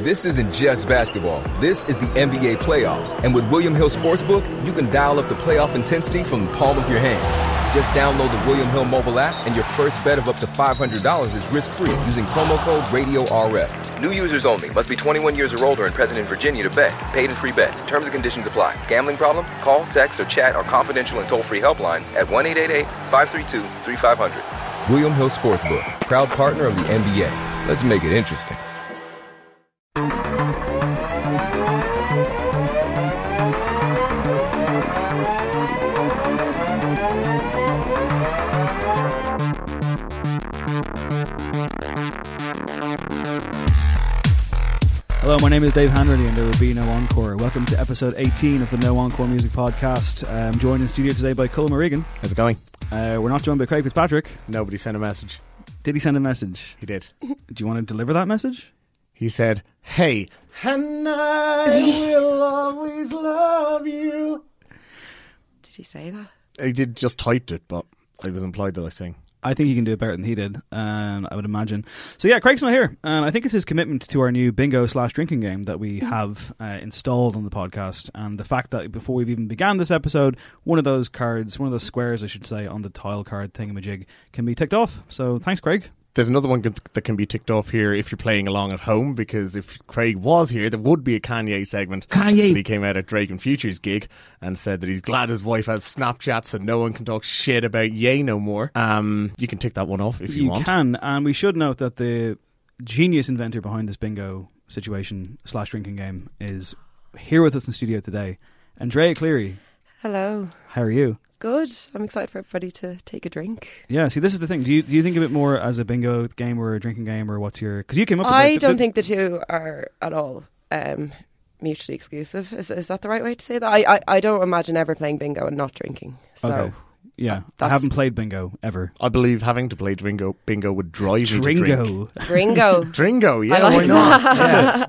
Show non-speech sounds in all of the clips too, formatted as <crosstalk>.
This isn't just basketball. This is the NBA playoffs. And with William Hill Sportsbook, you can dial up the playoff intensity from the palm of your hand. Just download the William Hill mobile app and your first bet of up to $500 is risk-free using promo code RadioRF. New users only. Must be 21 years or older and present in Virginia to bet. Paid and free bets. Terms and conditions apply. Gambling problem? Call, text, or chat our confidential and toll-free helpline at 1-888-532-3500. William Hill Sportsbook. Proud partner of the NBA. Let's make it interesting. Hello, my name is Dave Hanratty, and there will be no encore. Welcome to episode 18 of the No Encore Music Podcast. I'm joined in studio today by Colm Regan. How's it going? Uh, we're not joined by Craig Fitzpatrick. Nobody sent a message. Did he send a message? He did. <laughs> Do you want to deliver that message? He said, "Hey, and I will always love you." Did he say that? He did just typed it, but it was implied that I sing. I think he can do it better than he did, um, I would imagine. So yeah, Craig's not here. and I think it's his commitment to our new bingo slash drinking game that we have uh, installed on the podcast, and the fact that before we've even began this episode, one of those cards, one of those squares, I should say, on the tile card thingamajig can be ticked off. So thanks, Craig. There's another one that can be ticked off here if you're playing along at home, because if Craig was here, there would be a Kanye segment. Kanye. He came out at Drake and Future's gig and said that he's glad his wife has Snapchat, so no one can talk shit about Ye no more. Um, you can tick that one off if you, you want. You can, and we should note that the genius inventor behind this bingo situation slash drinking game is here with us in the studio today. Andrea Cleary, Hello. how are you? Good. I'm excited for everybody to take a drink. Yeah, see, this is the thing. Do you do you think of it more as a bingo game or a drinking game, or what's your? Because you came up. with I like, the- don't the- think the two are at all um, mutually exclusive. Is, is that the right way to say that? I, I, I don't imagine ever playing bingo and not drinking. So Okay. Yeah, I haven't played bingo ever. I believe having to play Dringo bingo would drive you to drink. Dringo. Dringo. <laughs> Dringo, yeah, I like why not?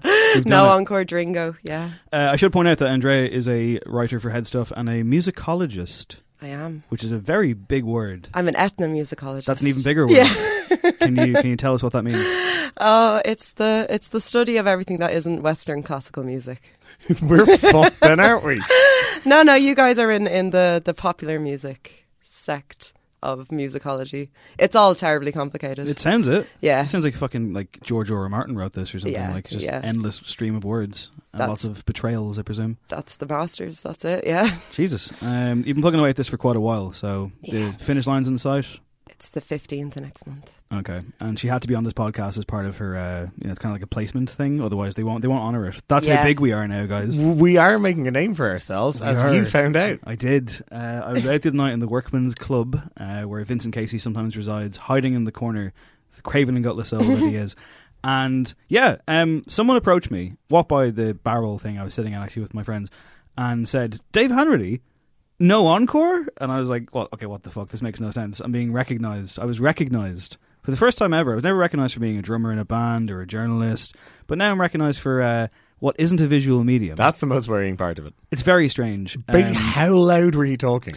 that. <laughs> No it. encore Dringo. Yeah, Uh, I should point out that Andrea is a writer for Head Stuff and a musicologist, I am. which is a very big word. I'm an ethnomusicologist. That's an even bigger word. Yeah. can you can you tell us what that means? <laughs> Oh, it's the it's the study of everything that isn't Western classical music. <laughs> We're fucked then, aren't we? <laughs> No, no, you guys are in, in the, the popular music sect of musicology. It's all terribly complicated. It sounds it. yeah. It sounds like fucking like George R. R. Martin wrote this or something Yeah, like just yeah. endless stream of words and That's- lots of betrayals, I presume. That's the masters. That's it. Yeah. <laughs> Jesus, um, you've been plugging away at this for quite a while, so Yeah. the finish line's in sight. It's the 15th of next month. Okay, and she had to be on this podcast as part of her. Uh, you know, it's kind of like a placement thing. Otherwise, they won't they won't honor it. That's how big we are now, guys. We are making a name for ourselves, We as are. you found out. I did. Uh, I was out the other night in the Workman's Club, uh, where Vincent Casey sometimes resides, hiding in the corner, the craven and gutless soul that he is. <laughs> And yeah, um, someone approached me, walked by the barrel thing I was sitting at actually with my friends, and said, "Dave Hanratty, no encore." And I was like, "Well, okay, what the fuck? This makes no sense. I'm being recognised. I was recognised For the first time ever, I was never recognised for being a drummer in a band or a journalist, but now I'm recognised for uh, what isn't a visual medium. That's the most worrying part of it. it's very strange. Um, how loud were you talking?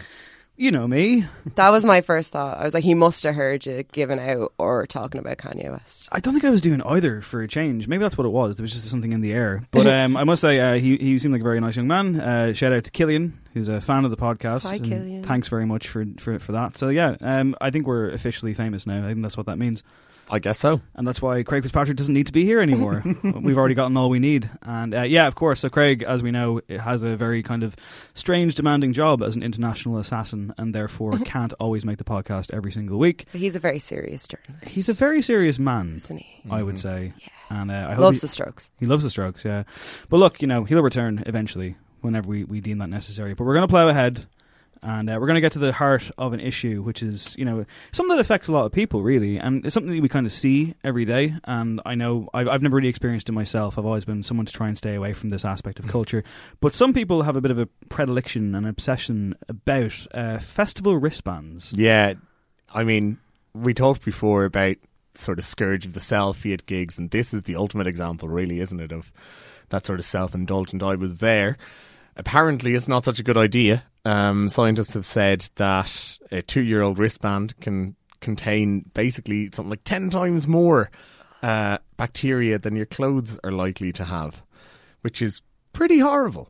You know me. That was my first thought. I was like, he must have heard you giving out or talking about Kanye West. I don't think I was doing either for a change. Maybe that's what it was. There was just something in the air. But <laughs> um, I must say, uh, he he seemed like a very nice young man. Uh, shout out to Killian, who's a fan of the podcast. Hi, and Killian. Thanks very much for, for for that. So yeah, um, I think we're officially famous now. I think that's what that means. I guess so. and that's why Craig Fitzpatrick doesn't need to be here anymore. <laughs> We've already gotten all we need, and uh, yeah, of course. So Craig, as we know, has a very kind of strange, demanding job as an international assassin, and therefore can't always make the podcast every single week. But he's a very serious journalist, He's a very serious man, isn't he? I would say, Yeah. and uh, I hope Loves he, the strokes. he loves the Strokes. Yeah, but look, you know, he'll return eventually whenever we, we deem that necessary. But we're going to plow ahead. And uh, we're going to get to the heart of an issue, which is, you know, something that affects a lot of people, really, and it's something that we kind of see every day. And I know I've, I've never really experienced it myself. I've always been someone to try and stay away from this aspect of culture. But some people have a bit of a predilection and obsession about uh, festival wristbands. Yeah, I mean, we talked before about sort of scourge of the selfie at gigs, and this is the ultimate example, really, isn't it, of that sort of self-indulgent. I was there. Apparently, it's not such a good idea. Um, scientists have said that a two-year-old wristband can contain basically something like ten times more uh, bacteria than your clothes are likely to have, which is pretty horrible.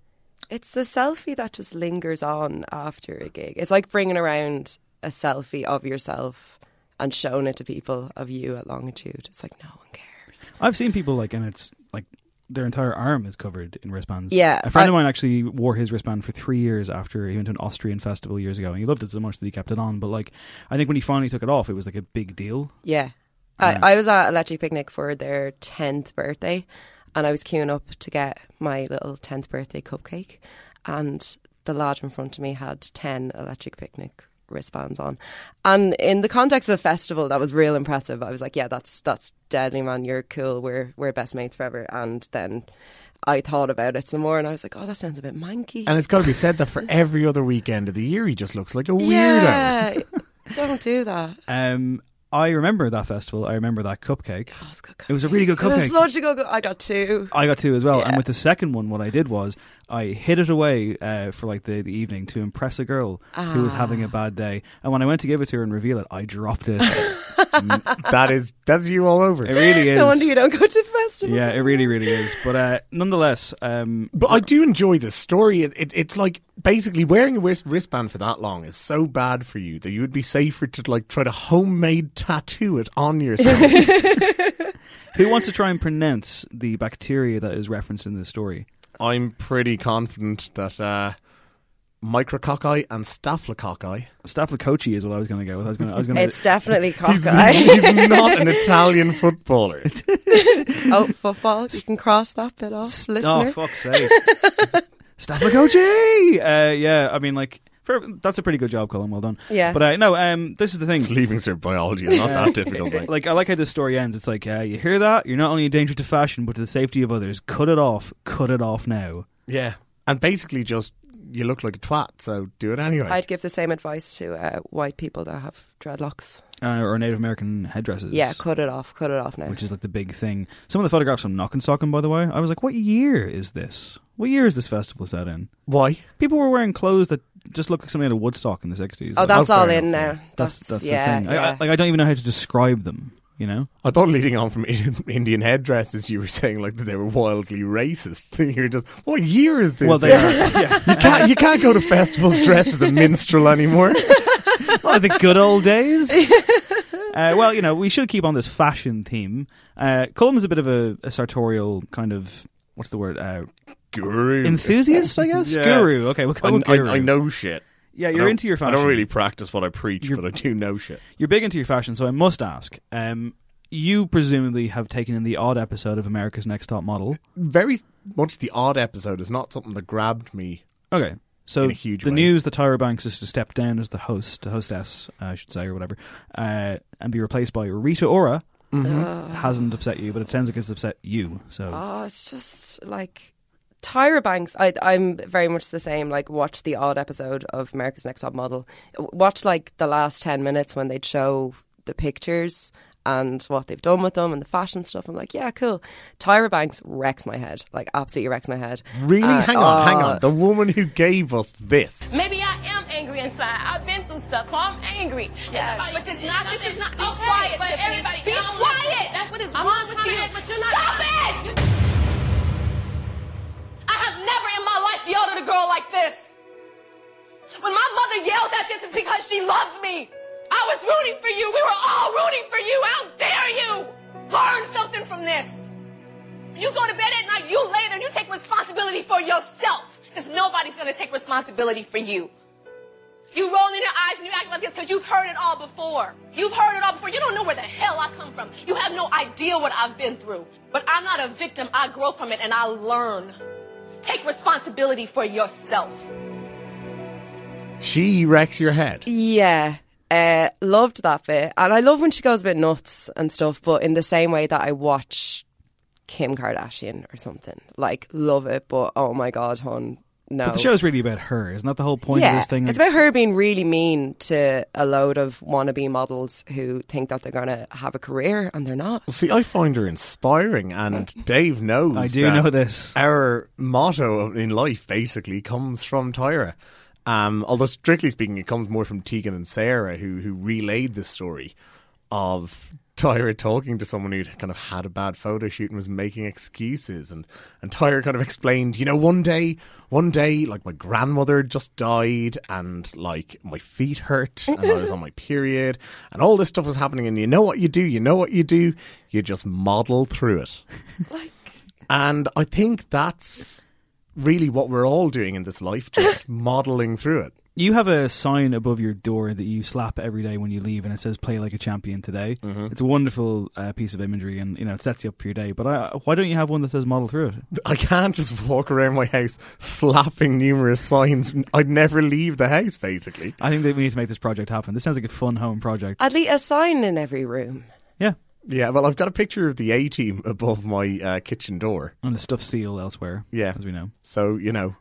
It's the selfie that just lingers on after a gig. It's like bringing around a selfie of yourself and showing it to people of you at longitude. It's like no one cares. I've seen people like, and it's like their entire arm is covered in wristbands. Yeah, a friend I- of mine actually wore his wristband for three years after he went to an Austrian festival years ago, and he loved it so much that he kept it on. But like, I think when he finally took it off, it was like a big deal. Yeah. I, I was at Electric Picnic for their 10th birthday and I was queuing up to get my little 10th birthday cupcake. And the lad in front of me had 10 Electric Picnic wristbands on. And in the context of a festival, that was real impressive. I was like, yeah, that's that's deadly, man. You're cool. We're, we're best mates forever. And then I thought about it some more and I was like, oh, that sounds a bit manky. And it's got to be said that for <laughs> every other weekend of the year, he just looks like a weirdo. yeah. <laughs> Don't do that. Um, I remember that festival. I remember that cupcake. That was a It was a really good It was cupcake. such a good. I got two. I got two as well. And with the second one, what I did was I hid it away uh, for like the, the evening to impress a girl who was having Ah. a bad day. And when I went to give it to her and reveal it, I dropped it. <laughs> that is that's you all over. it really is. No wonder you don't go to festivals. Yeah, it really, really is. But uh, nonetheless, um, But I do enjoy this story. It, it, it's like basically wearing a wrist, wristband for that long is so bad for you that you would be safer to like try to homemade tattoo it on yourself. <laughs> who wants to try and pronounce the bacteria that is referenced in this story? I'm pretty confident that uh, micrococci and staphylococci. Staphylococcus is what I was going to go with. I was going to. I was going It's definitely <laughs> He's, cockeye. he's not an Italian footballer. <laughs> oh, football. You can cross that bit off, Oh, listener. fuck's sake. <laughs> Staphylococci! Uh, yeah, I mean, like, for, that's a pretty good job, Colin. Well done. Yeah. But uh, no, um, this is the thing. <laughs> Leaving cert biology is not that difficult. <laughs> Mate. Like, I like how this story ends. It's like, uh, you hear that? You're not only a danger to fashion, but to the safety of others. Cut it off. Cut it off now. yeah, and basically just you look like a twat, so do it anyway. I'd give the same advice to uh, white people that have dreadlocks. Uh, or Native American headdresses. Yeah, cut it off. Cut it off now. Which is like the big thing. Some of the photographs from Knockanstockan, by the way, I was like, what year is this? What year is this festival set in? Why? People were wearing clothes that just look like something out of Woodstock in the 60s. oh, that's Oh, all fair in enough, now. that's, that's yeah, the thing. I, yeah. I, like, I don't even know how to describe them, you know? I thought leading on from Indian headdresses, you were saying like that they were wildly racist. <laughs> You're just, what year is this? Well, they in? are. <laughs> Yeah. You can't, you can't go to festivals dressed as a minstrel anymore. <laughs> oh, the good old days. uh, well, you know, we should keep on this fashion theme. Uh, Colm is a bit of a, a sartorial kind of what's the word? Uh, Guru. enthusiast, I guess. Yeah. Guru. Okay, we'll go I, with I, guru. I know shit. Yeah, I you're don't- into your fashion. I don't really practice what I preach, You're- but I do know shit. You're big into your fashion, so I must ask. Um, you presumably have taken in the odd episode of America's Next Top Model. Very much the odd episode is not something that grabbed me. Okay. So In a huge the way. news that Tyra Banks is to step down as the host, the hostess, uh, I should say, or whatever, uh, and be replaced by Rita Ora hasn't upset you, but it sounds like it's upset you. So Oh, it's just like Tyra Banks. I, I'm very much the same. Like, watch the odd episode of America's Next Top Model. Watch like the last ten minutes when they'd show the pictures, and what they've done with them and the fashion stuff. I'm like, yeah, cool. Tyra Banks wrecks my head, like absolutely wrecks my head. Really? Uh, hang on, hang oh, on. The woman who gave us this. Maybe I am angry inside. I've been through stuff, so I'm angry. Yes, Everybody- but it's not- this is not- be okay, quiet, but everybody Be quiet. it. That's what is I'm wrong with you. to act, but you're not- Stop it! I have never in my life yelled at a girl like this. When my mother yells at this, it's because she loves me. I was rooting for you. We were all rooting for you. How dare you? Learn something from this. You go to bed at night, you lay there, and you take responsibility for yourself. Because nobody's going to take responsibility for you. You roll in your eyes and you act like this because you've heard it all before. You've heard it all before. You don't know where the hell I come from. You have no idea what I've been through. But I'm not a victim. I grow from it and I learn. Take responsibility for yourself. She wrecks your head. Yeah. Uh, loved that bit. And I love when she goes a bit nuts and stuff, but in the same way that I watch Kim Kardashian or something. Like, love it, but oh my god, hon, no. But the show's really about her. Isn't that the whole point yeah, of this thing? it's about her being really mean to a load of wannabe models who think that they're going to have a career and they're not. Well, see, I find her inspiring, and <laughs> Dave knows. I do that know this. Our motto in life basically comes from Tyra. Um, although strictly speaking, it comes more from Tegan and Sara, who who relayed the story of Tyra talking to someone who'd kind of had a bad photo shoot and was making excuses, and and Tyra kind of explained, you know, one day, one day, like my grandmother just died, and like my feet hurt, and I was on my <laughs> period, and all this stuff was happening, and you know what you do, you know what you do, you just model through it. <laughs> And I think that's really what we're all doing in this life, just <laughs> modeling through it. You have a sign above your door that you slap every day when you leave, and it says "Play like a champion today." Mm-hmm. It's a wonderful uh, piece of imagery, and you know it sets you up for your day. But I, why don't you have one that says "Model through it"? <laughs> I can't just walk around my house slapping numerous signs. I'd never leave the house, basically. I think that we need to make this project happen. This sounds like a fun home project. At least a sign in every room. yeah, Yeah, well, I've got a picture of the A team above my uh, kitchen door. and the stuff seal elsewhere. Yeah. as we know. So, you know,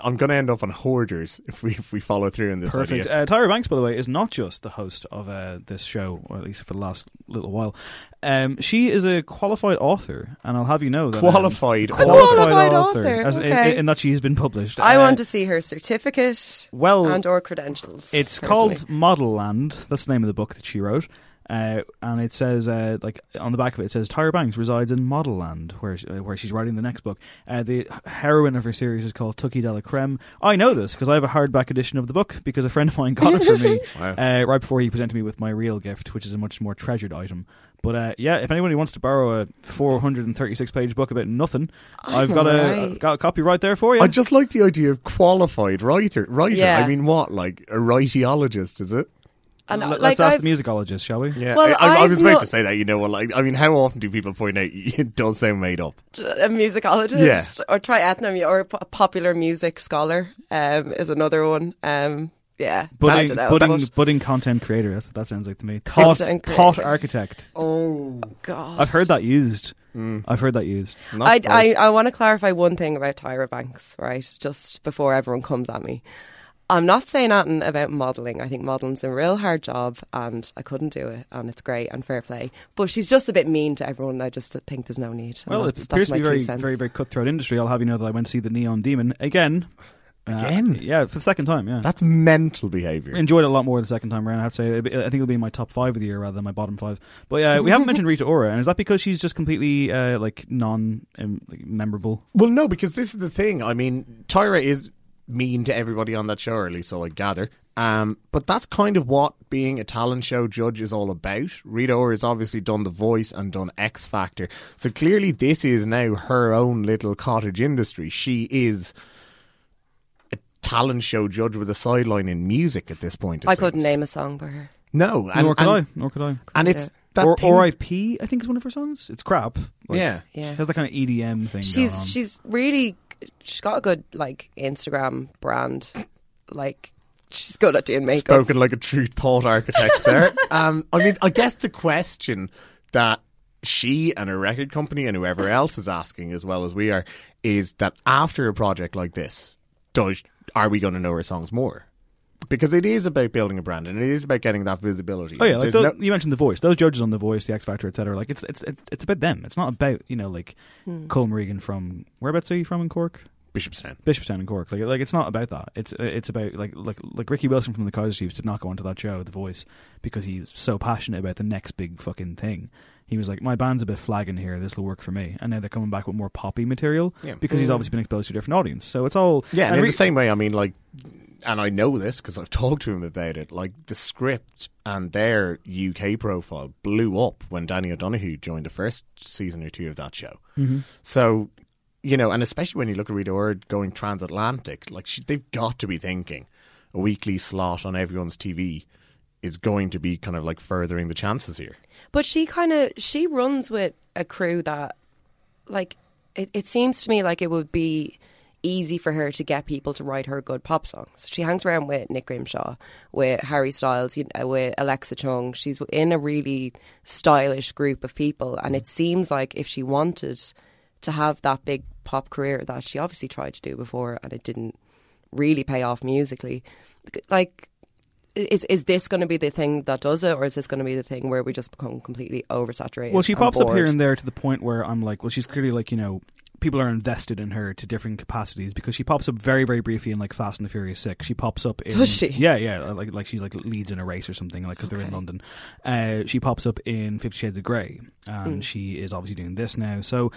I'm going to end up on hoarders <laughs> if we if we follow through in this Perfect. idea. Uh, Tyra Banks, by the way, is not just the host of uh, this show, or at least for the last little while. Um, she is a qualified author, and I'll have you know that um, Qualified. Qualified author, as in- okay. in, that she has been published. I Uh, want to see her certificate Well, and or credentials. It's personally. called Model Land. That's the name of the book that she wrote. Uh, and it says, uh, like on the back of it, it says Tyra Banks resides in Model Land, where she, uh, where she's writing the next book. Uh, the heroine of her series is called Tookie De La Crème. I know this because I have a hardback edition of the book because a friend of mine got it for me <laughs> Wow. uh, right before he presented me with my real gift, which is a much more treasured item. But uh, yeah, if anybody wants to borrow a 436 page book about nothing, I've got a Right. got a copy right there for you. I just like the idea of qualified writer. Writer. Yeah. I mean, what? Like a writeologist, is it? And, Let- like, Let's ask I've- the musicologist, shall we? Yeah. Well, I, I, I was about not- to say that. You know, well, like, I mean, how often do people point out <laughs> it does sound made up? a musicologist Yeah. or try ethnomy or a popular music scholar um, is another one. Um, yeah, I Budding, don't know. budding, but- budding content creator. That's what that sounds like to me. Thought, thought architect. Oh, God, I've heard that used. I've heard that used. I, I, I want to clarify one thing about Tyra Banks, right? Just before everyone comes at me. I'm not saying nothing about modelling. I think modelling's a real hard job and I couldn't do it and it's great and fair play. But she's just a bit mean to everyone. And I just think there's no need. And Well, it that's, appears that's to be very, very, very cutthroat industry. I'll have you know that I went to see the Neon Demon again. Uh, Again? yeah, for the second time. Yeah, that's mental behaviour. enjoyed it a lot more the second time around. I have to say, I think it'll be in my top five of the year rather than my bottom five. But yeah, we haven't <laughs> mentioned Rita Ora, and is that because she's just completely uh, like non um, like, memorable? Well, no, because this is the thing. I mean, Tyra is mean to everybody on that show, or at least so I gather. Um, but that's kind of what being a talent show judge is all about. Rita Ora has obviously done The Voice and done X Factor, so clearly this is now her own little cottage industry. She is a talent show judge with a sideline in music at this point. it I couldn't name a song by her. No, and, nor could and, I. Nor could I. and Couldn't it's that or thing- R.I.P. I think is one of her songs. It's crap. Like, yeah. Yeah. It has that kind of EDM thing. she's going on. she's really she's got a good like Instagram brand. Like she's good at doing makeup. spoken like a true thought architect there. <laughs> um, I mean, I guess the question that she and her record company and whoever else is asking, as well as we are, is that after a project like this, does are we going to know her songs more? I because it is about building a brand and it is about getting that visibility. Oh yeah, like those, no- you mentioned the voice. Those judges on the voice, the X Factor, etc. Like it's it's it's it's about them. It's not about you know like Hmm. Colm Regan from whereabouts are you from in Cork? Bishopstown. Bishopstown in Cork. Like like it's not about that. It's it's about like like like Ricky Wilson from the Kaiser Chiefs did not go onto that show, The Voice, because he's so passionate about the next big fucking thing. He was like, my band's a bit flagging here. This will work for me. And now they're coming back with more poppy material Yeah. because he's obviously been exposed to a different audience. So it's all Yeah, and in re- the same way, I mean, like, and I know this because I've <laughs> talked to him about it. Like, the script and their UK profile blew up when Danny O'Donoghue joined the first season or two of that show. Mm-hmm. So, you know, and especially when you look at Rita Ora going transatlantic, like, she, they've got to be thinking a weekly slot on everyone's TV is going to be kind of like furthering the chances here. But she kind of she runs with a crew that, like, it, it seems to me like it would be easy for her to get people to write her good pop songs. She hangs around with Nick Grimshaw, with Harry Styles, you know, with Alexa Chung. She's in a really stylish group of people, and it seems like if she wanted to have that big pop career that she obviously tried to do before, and it didn't really pay off musically, like is is this going to be the thing that does it, or is this going to be the thing where we just become completely oversaturated? Well, she pops up here and there to the point where I'm like, well, she's clearly like, you know, people are invested in her to different capacities because she pops up very, very briefly in like Fast and the Furious Six. She pops up in Does she? Yeah, yeah, like like she's like leads in a race or something, like because they're in London. Uh, she pops up in Fifty Shades of Grey, and Mm. she is obviously doing this now. So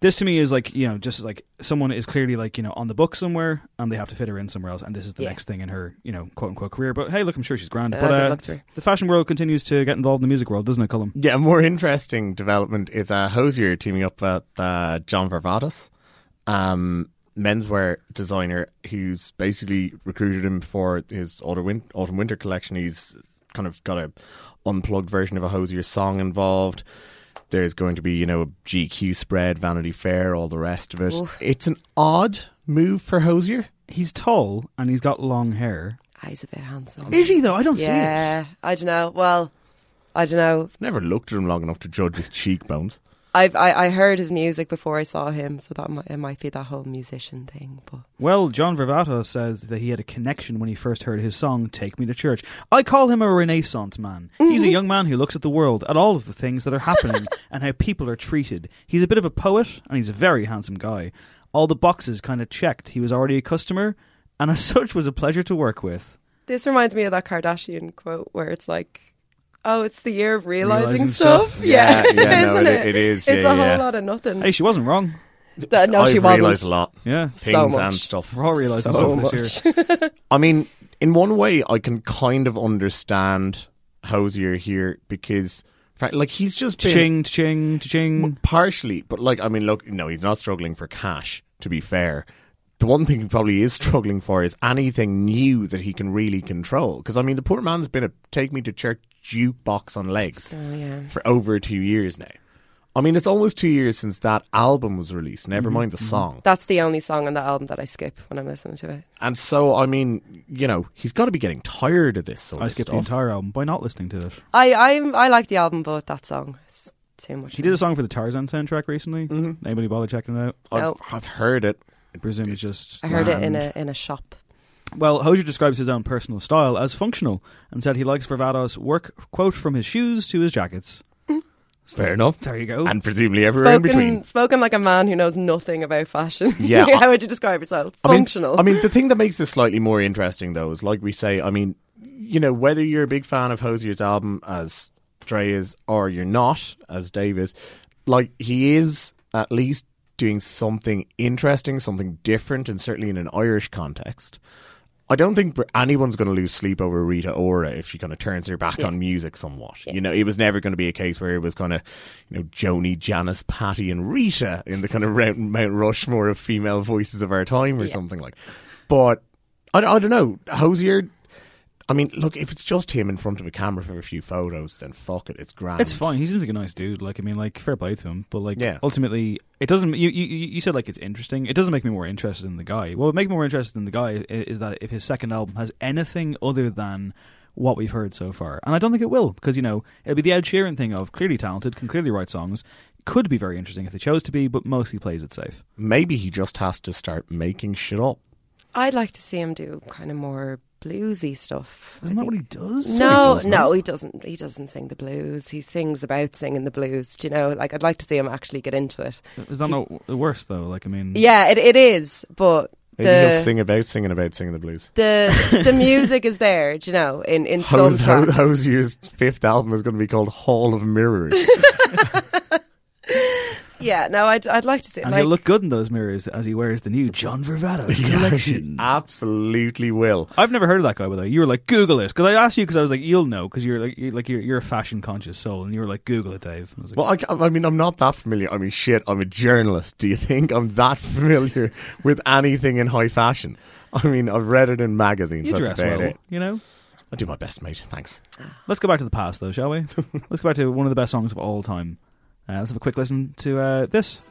this to me is like you know just like someone is clearly like you know on the book somewhere and they have to fit her in somewhere else and this is the Yeah. next thing in her you know quote unquote career but hey look i'm sure she's grand Uh, but uh, luck to her. the fashion world continues to get involved in the music world doesn't it Colm? Yeah, a more interesting development is uh, Hozier teaming up with uh, John Varvatos, um, menswear designer, who's basically recruited him for his autumn autumn winter collection. He's kind of got a unplugged version of a Hozier song involved. There's going to be, you know, a GQ spread, Vanity Fair, all the rest of it. Oof. It's an odd move for Hozier. he's tall and he's got long hair he's a bit handsome. is he though i don't see it Yeah, I don't know. Well, I don't know. Never looked at him long enough to judge his cheekbones. I've I, I heard his music before I saw him, so that might it might be that whole musician thing. But Well, John Varvatos says that he had a connection when he first heard his song "Take Me to Church." I call him a Renaissance man. He's a mm-hmm. young man who looks at the world, at all of the things that are happening, <laughs> and how people are treated. He's a bit of a poet, and he's a very handsome guy. All the boxes kind of checked. He was already a customer, and as <laughs> such, was a pleasure to work with. this reminds me of that Kardashian quote where it's like. Oh, it's the year of realizing, Realising stuff. stuff. Yeah, Yeah, yeah, <laughs> isn't it- it? it is, It's yeah, a whole yeah. lot of nothing. Hey, she wasn't wrong. Uh, no, I've she wasn't. realised a lot. Yeah, Things So and stuff. we're all realizing So stuff this year. <laughs> I mean, in one way, I can kind of understand Hozier here because, like, he's just been Ching, ching, ching. partially, but like, I mean, look, no, he's not struggling for cash. To be fair, the one thing he probably is <laughs> struggling for is anything new that he can really control. Because I mean, the poor man's been a take me to church jukebox on legs Oh yeah. for over two years now. I mean, it's almost two years since that album was released. Never mind the song. That's the only song on the album that I skip when I'm listening to it. And so, I mean, you know, he's got to be getting tired of this sort I of skipped stuff. the entire album by not listening to it. I I'm, I like the album, but that song is too much. He did a song for the Tarzan soundtrack recently. Mm-hmm. Anybody bother checking it out? I've, No. I've heard it. I presume it's just. I heard it in a in a shop. Well, Hozier describes his own personal style as functional and said he likes Varvatos' work, quote, from his shoes to his jackets. <laughs> Fair enough. There you go. And presumably everywhere in between. Spoken, spoken like a man who knows nothing about fashion. <laughs> Yeah. <laughs> How would you describe yourself? I mean- Functional. I mean, the thing that makes this slightly more interesting, though, is like we say, I mean, you know, whether you're a big fan of Hozier's album, as Dre is, or you're not, as Dave is, like, he is at least doing something interesting, something different, and certainly in an Irish context. I don't think anyone's going to lose sleep over Rita Ora if she kind of turns her back Yeah. on music somewhat. You know, it was never going to be a case where it was kind of, you know, Joni, Janis, Patti, and Rita in the kind of Mount, Rushmore of female voices of our time or something like. But I, I don't know, Hozier. I mean, look, if it's just him in front of a camera for a few photos, then fuck it, it's grand. It's fine. He seems like a nice dude. Like I mean, like fair play to him. But like, Yeah. ultimately, it doesn't. You, you you said like it's interesting. It doesn't make me more interested in the guy. What would make me more interested in the guy is, is that if his second album has anything other than what we've heard so far, and I don't think it will because you know it'll be the Ed Sheeran thing of clearly talented, can clearly write songs, could be very interesting if they chose to be, but mostly plays it safe. Maybe he just has to start making shit up. I'd like to see him do kind of more bluesy stuff. I Isn't that what he does? No, does, no, no? he doesn't. He doesn't sing the blues. He sings about singing the blues. Do you know? Like, I'd like to see him actually get into it. Is that not the worst though? Like, I mean, Yeah, it, it is. But Maybe he'll the sing about singing about singing the blues. the <laughs> the music is there. Do you know? In in some Hose, Ho- Hozier's fifth album is going to be called Hall of Mirrors. <laughs> <laughs> Yeah, no, I'd I'd like to see. and like, he'll look good in those mirrors as he wears the new John Varvatos <laughs> collection. Absolutely will. I've never heard of that guy, by the way. You were like, Google it. Because I asked you because I was like, you'll know, because you're like, you're, like you're, you're a fashion conscious soul. And you were like, Google it, Dave. I was like, Well, I, I mean, I'm not that familiar. I mean, shit, I'm a journalist. Do you think I'm that familiar with anything in high fashion? I mean, I've read it in magazines. you that's dress about well, it. you know? I do my best, mate. Thanks. Let's go back to the past, though, shall we? let's go back to one of the best songs of all time. Uh, let's have a quick listen to uh, this.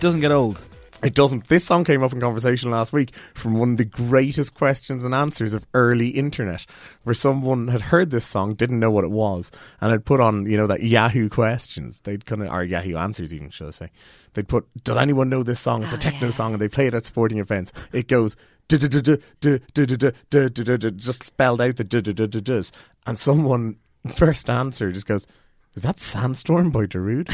It doesn't get old. It doesn't. This song came up in conversation last week from one of the greatest questions and answers of early internet, where someone had heard this song, didn't know what it was, and had put on, you know, that Yahoo questions. They'd kind of, or Yahoo answers even, should I say. They'd put, does anyone know this song? It's a techno song, and they play it at sporting events. It goes, just spelled out the. And someone, first answer, just goes, is that Sandstorm by Darude?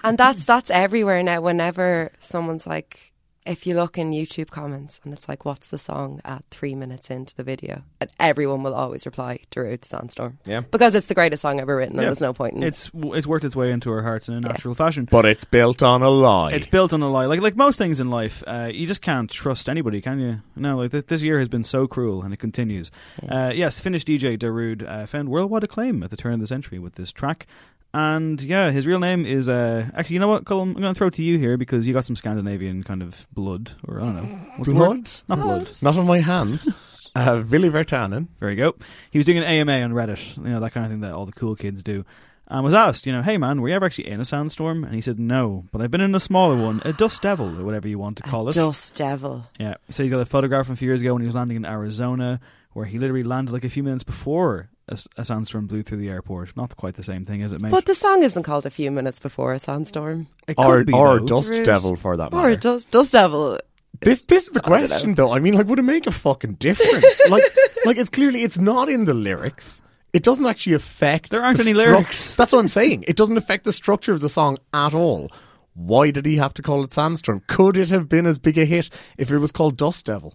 <laughs> and that's that's everywhere now. Whenever someone's like, if you look in YouTube comments and it's like, "What's the song?" at three minutes into the video, and everyone will always reply, "Darude Sandstorm," Yeah. because it's the greatest song ever written, and Yeah. there's no point in It's it's worked its way into our hearts in a natural fashion. but it's built on a lie. It's built on a lie. Like like most things in life, uh, you just can't trust anybody, can you? No, like th- this year has been so cruel, and it continues. Uh, yes, Finnish DJ Darude uh, found worldwide acclaim at the turn of the century with this track. And yeah, his real name is uh, actually. You know what, Colin? I'm going to throw it to you here because you got some Scandinavian kind of blood, or I don't know, what's? Blood? Not blood. Not on my hands. <laughs> Uh, Ville Virtanen. There you go. He was doing an AMA on Reddit, you know, that kind of thing that all the cool kids do. And was asked, you know, hey man, were you ever actually in a sandstorm? And he said, no, but I've been in a smaller one, a dust devil, or whatever you want to call it. Dust Devil. Yeah. So he's got a photograph from a few years ago when he was landing in Arizona, where he literally landed like a few minutes before a, s- a sandstorm blew through the airport. Not quite the same thing, is it, mate? But the song isn't called a few minutes before a sandstorm, it Or, could be, or though. Dust Darude. Devil for that matter. or. Dust Dust Devil. This this is the I question though. I mean, like, would it make a fucking difference? <laughs> like, like it's clearly it's not in the lyrics. It doesn't actually affect. There aren't the any stru- lyrics. <laughs> That's what I'm saying. It doesn't affect the structure of the song at all. Why did he have to call it Sandstorm? Could it have been as big a hit if it was called Dust Devil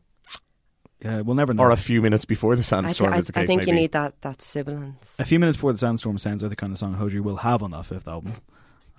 Yeah, we'll never know. or a few minutes before the I, sandstorm? I, as the case I think may you need that that sibilance. A few minutes before the sandstorm sounds like the kind of song Hozier will have on that fifth album.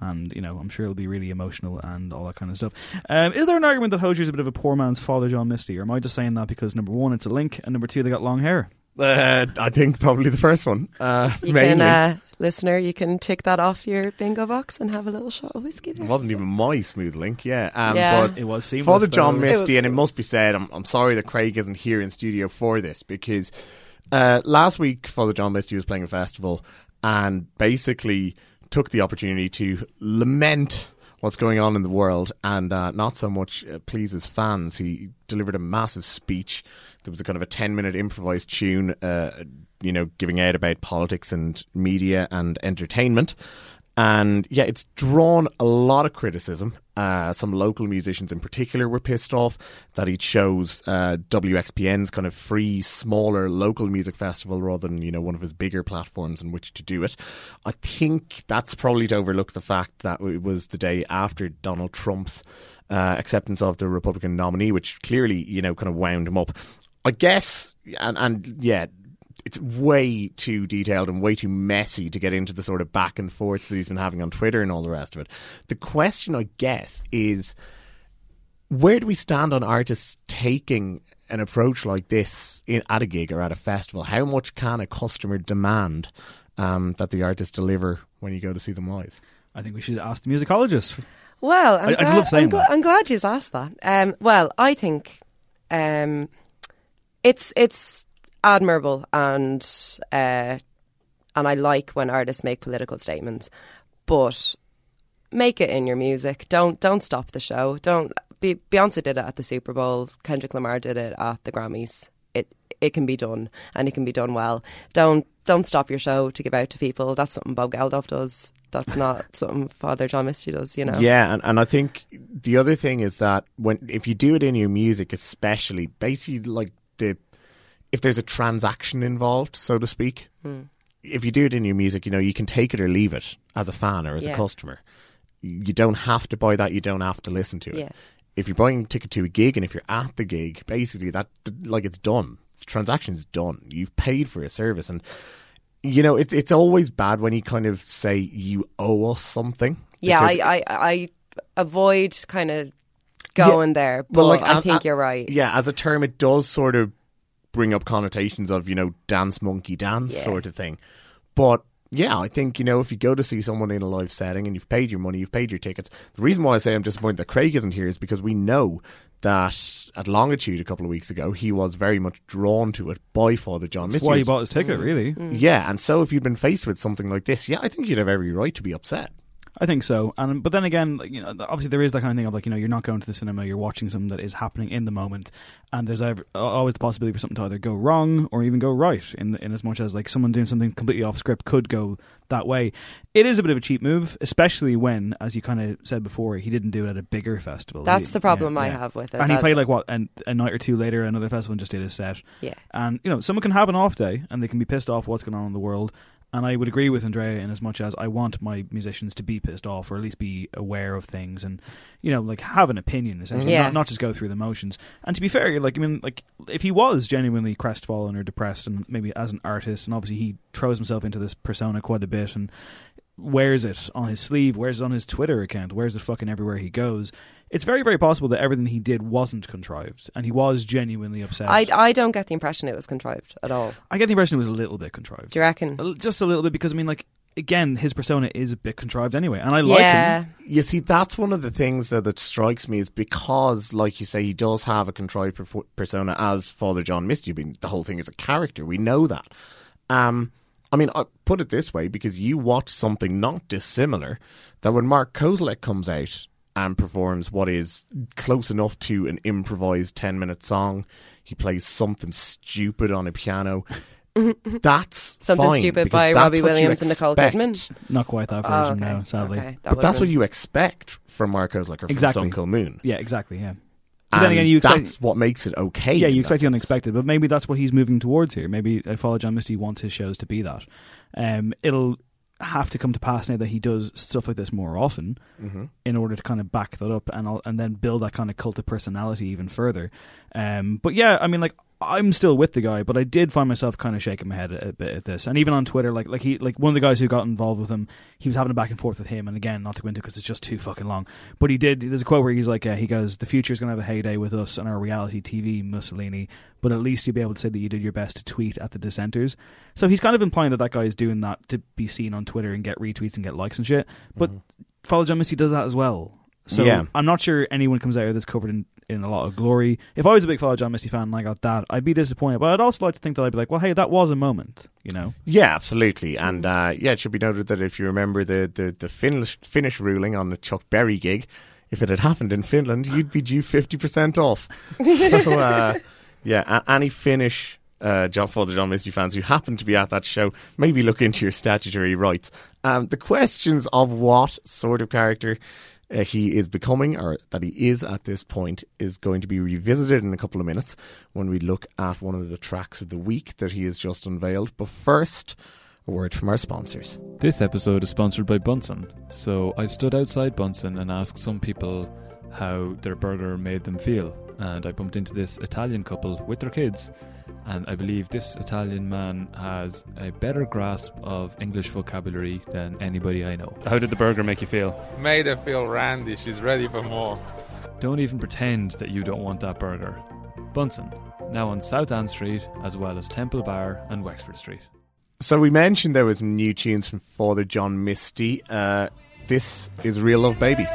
And, you know, I'm sure it'll be really emotional and all that kind of stuff. Um, is there an argument that Hozier's a bit of a poor man's Father John Misty? Or am I just saying that because, number one, it's a link, and number two, they got long hair? Uh, I think probably the first one. Uh, You mainly. can, uh, listener, you can tick that off your bingo box and have a little shot of whiskey there. It wasn't even my smooth link, yeah. Um, Yeah. But It was seamless. Father John though. It was Misty, and it must be said, I'm, I'm sorry that Craig isn't here in studio for this because uh, last week Father John Misty was playing a festival and basically took the opportunity to lament what's going on in the world and uh, not so much uh, please his fans. He delivered a massive speech. There was a kind of a 10 minute improvised tune, uh, you know, giving out about politics and media and entertainment. And yeah, it's drawn a lot of criticism. Uh, some local musicians in particular were pissed off that he chose uh, WXPN's kind of free, smaller local music festival rather than, you know, one of his bigger platforms in which to do it. I think that's probably to overlook the fact that it was the day after Donald Trump's uh, acceptance of the Republican nominee, which clearly, you know, kind of wound him up. I guess, and, and yeah, it's way too detailed and way too messy to get into the sort of back and forths that he's been having on Twitter and all the rest of it. The question, I guess, is where do we stand on artists taking an approach like this in, at a gig or at a festival? How much can a customer demand um, that the artist deliver when you go to see them live? I think we should ask the musicologist. Well, I'm I- I just glad, love saying I'm, gl- that. I'm glad you asked that. Um, well, I think um, it's it's admirable and uh, and I like when artists make political statements, but make it in your music. Don't don't stop the show. Don't Be- Beyonce did it at the Super Bowl. Kendrick Lamar did it at the Grammys. It it can be done and it can be done well. Don't don't stop your show to give out to people. That's something Bob Geldof does. That's not <laughs> something Father John Misty does. You know. Yeah, and, and I think the other thing is that when if you do it in your music, especially, basically like the if there's a transaction involved, so to speak, Hmm. if you do it in your music, you know you can take it or leave it as a fan or as a customer. You don't have to buy that. You don't have to listen to it. Yeah. If you're buying a ticket to a gig and if you're at the gig, basically that like it's done. The transaction's done. You've paid for a service, and you know it's it's always bad when you kind of say you owe us something. Yeah, I, I I avoid kind of going there, but like I as- think a- you're right. Yeah, as a term, it does sort of bring up connotations of you know dance monkey dance Yeah. sort of thing. But yeah, I think you know if you go to see someone in a live setting and you've paid your money, you've paid your tickets. The reason why I say I'm disappointed that Craig isn't here is because we know that at Longitude a couple of weeks ago he was very much drawn to it by Father John. That's Misty why he bought his ticket, mm. really. Yeah, and so if you'd been faced with something like this, yeah, I think you'd have every right to be upset. I think so, and but then again, like, you know, obviously there is that kind of thing of like you know you're not going to the cinema, you're watching something that is happening in the moment, and there's ever, always the possibility for something to either go wrong or even go right. In in as much as like someone doing something completely off script could go that way. It is a bit of a cheap move, especially when, as you kind of said before, he didn't do it at a bigger festival. That's He- the problem yeah, I yeah. have with it. And he played like what, and a night or two later, another festival and just did his set. Yeah. And you know, someone can have an off day and they can be pissed off what's going on in the world. And I would agree with Andrea in as much as I want my musicians to be pissed off or at least be aware of things and you know like have an opinion essentially, Yeah. not, not just go through the motions. And to be fair, like I mean, like if he was genuinely crestfallen or depressed, and maybe as an artist, and obviously he throws himself into this persona quite a bit and wears it on his sleeve, wears it on his Twitter account, wears it fucking everywhere he goes. It's very, very possible that everything he did wasn't contrived, and he was genuinely upset. I, I don't get the impression it was contrived at all. I get the impression it was a little bit contrived. Do you reckon? Just a little bit because I mean, like again, his persona is a bit contrived anyway, and I yeah. like him. You see, that's one of the things that, that strikes me is because, like you say, he does have a contrived perf- persona as Father John Misty. I mean, the whole thing is a character. We know that. Um, I mean, I put it this way because you watch something not dissimilar that when Mark Kozelek comes out and performs what is close enough to an improvised 10 minute song, he plays something stupid on a piano. <laughs> That's Something fine, stupid by Robbie Williams and Nicole. Kidman. Not quite that Oh, version, okay. no, sadly. Okay, that But would've that's what you expect from Mark like or from Exactly. Sun Kil Moon. Yeah, exactly. Yeah. But then again, you expect that's what makes it okay. yeah, you that expect the sense. unexpected, but maybe that's what he's moving towards here. Maybe uh, Father John Misty wants his shows to be that. Um, it'll have to come to pass now that he does stuff like this more often Mm-hmm. in order to kind of back that up and I'll, and then build that kind of cult of personality even further. Um, but yeah, I mean, like I'm still with the guy, but I did find myself kind of shaking my head a, a bit at this, and even on Twitter, like like he like one of the guys who got involved with him, he was having a back and forth with him, and again, not to go into because it's just too fucking long. But he did. There's a quote where he's like, uh, he goes, "The future is going to have a heyday with us and our reality TV, Mussolini, but at least you'll be able to say that you did your best to tweet at the dissenters." So he's kind of implying that that guy is doing that to be seen on Twitter and get retweets and get likes and shit. But Father John Misty does that as well. So Yeah. I'm not sure anyone comes out of this covered in, in a lot of glory. If I was a big Father John Misty fan and I got that, I'd be disappointed. But I'd also like to think that I'd be like, well, hey, that was a moment, you know? Yeah, absolutely. And uh, yeah, it should be noted that if you remember the, the, the Finnish, Finnish ruling on the Chuck Berry gig, if it had happened in Finland, you'd be due 50% off. so, uh, <laughs> yeah, any Finnish uh, John Father John Misty fans who happen to be at that show, maybe look into your statutory rights. Um, the questions of what sort of character uh, he is becoming, or that he is at this point, is going to be revisited in a couple of minutes when we look at one of the tracks of the week that he has just unveiled. But first, a word from our sponsors. This episode is sponsored by Bunsen. So I stood outside Bunsen and asked some people how their burger made them feel. And I bumped into this Italian couple with their kids. And I believe this Italian man has a better grasp of English vocabulary than anybody I know. How did the burger make you feel? Made her feel randy. She's ready for more. Don't even pretend that you don't want that burger. Bunsen, now on South Anne Street, as well as Temple Bar and Wexford Street. So we mentioned there was new tunes from Father John Misty. Uh, this is Real Love Baby.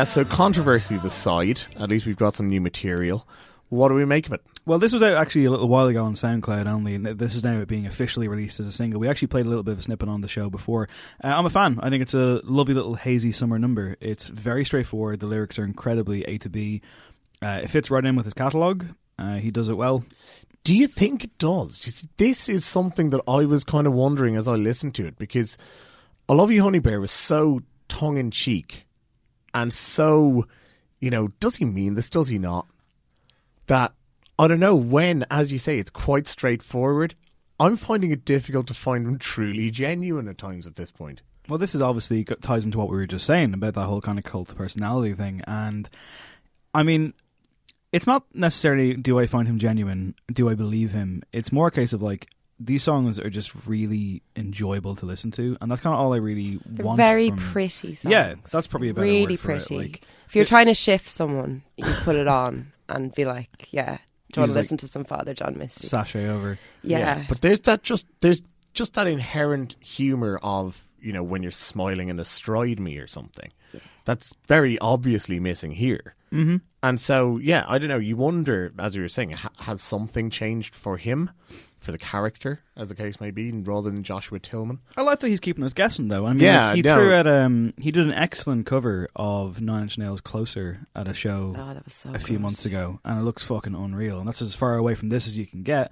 Yeah, so controversies aside, at least we've got some new material. What do we make of it? Well, this was out actually a little while ago on SoundCloud only, and this is now being officially released as a single. We actually played a little bit of a snippet on the show before. Uh, I'm a fan. I think it's a lovely little hazy summer number. It's very straightforward. The lyrics are incredibly A to B. Uh, it fits right in with his catalogue. Uh, he does it well. Do you think it does? This is something that I was kind of wondering as I listened to it because I Love You Honey Bear was so tongue in cheek and so, you know, does he mean this? Does he not? That I don't know when, as you say, it's quite straightforward. I'm finding it difficult to find him truly genuine at times at this point. Well, this is obviously ties into what we were just saying about that whole kind of cult personality thing, and I mean, it's not necessarily do I find him genuine, do I believe him. It's more a case of like these songs are just really enjoyable to listen to, and that's kind of all I really They're want. very from- pretty songs. Yeah, that's probably a better really word for it, pretty. like, if you're the- trying to shift someone, you put it on and be like, yeah, do you want He's to like listen to some Father John Misty? sashay over. yeah. But there's that just there's just that inherent humor of you know when you're smiling and astride me or something. That's very obviously missing here. Mm-hmm. And so yeah, I don't know. You wonder, as you were saying, ha- has something changed for him, for the character, as the case may be, rather than Joshua Tillman? I like that he's keeping us guessing, though. I mean, Yeah, he no. threw out um, he did an excellent cover of Nine Inch Nails' "Closer" at a show Oh, that was so a few good. months ago, and it looks fucking unreal. And that's as far away from this as you can get.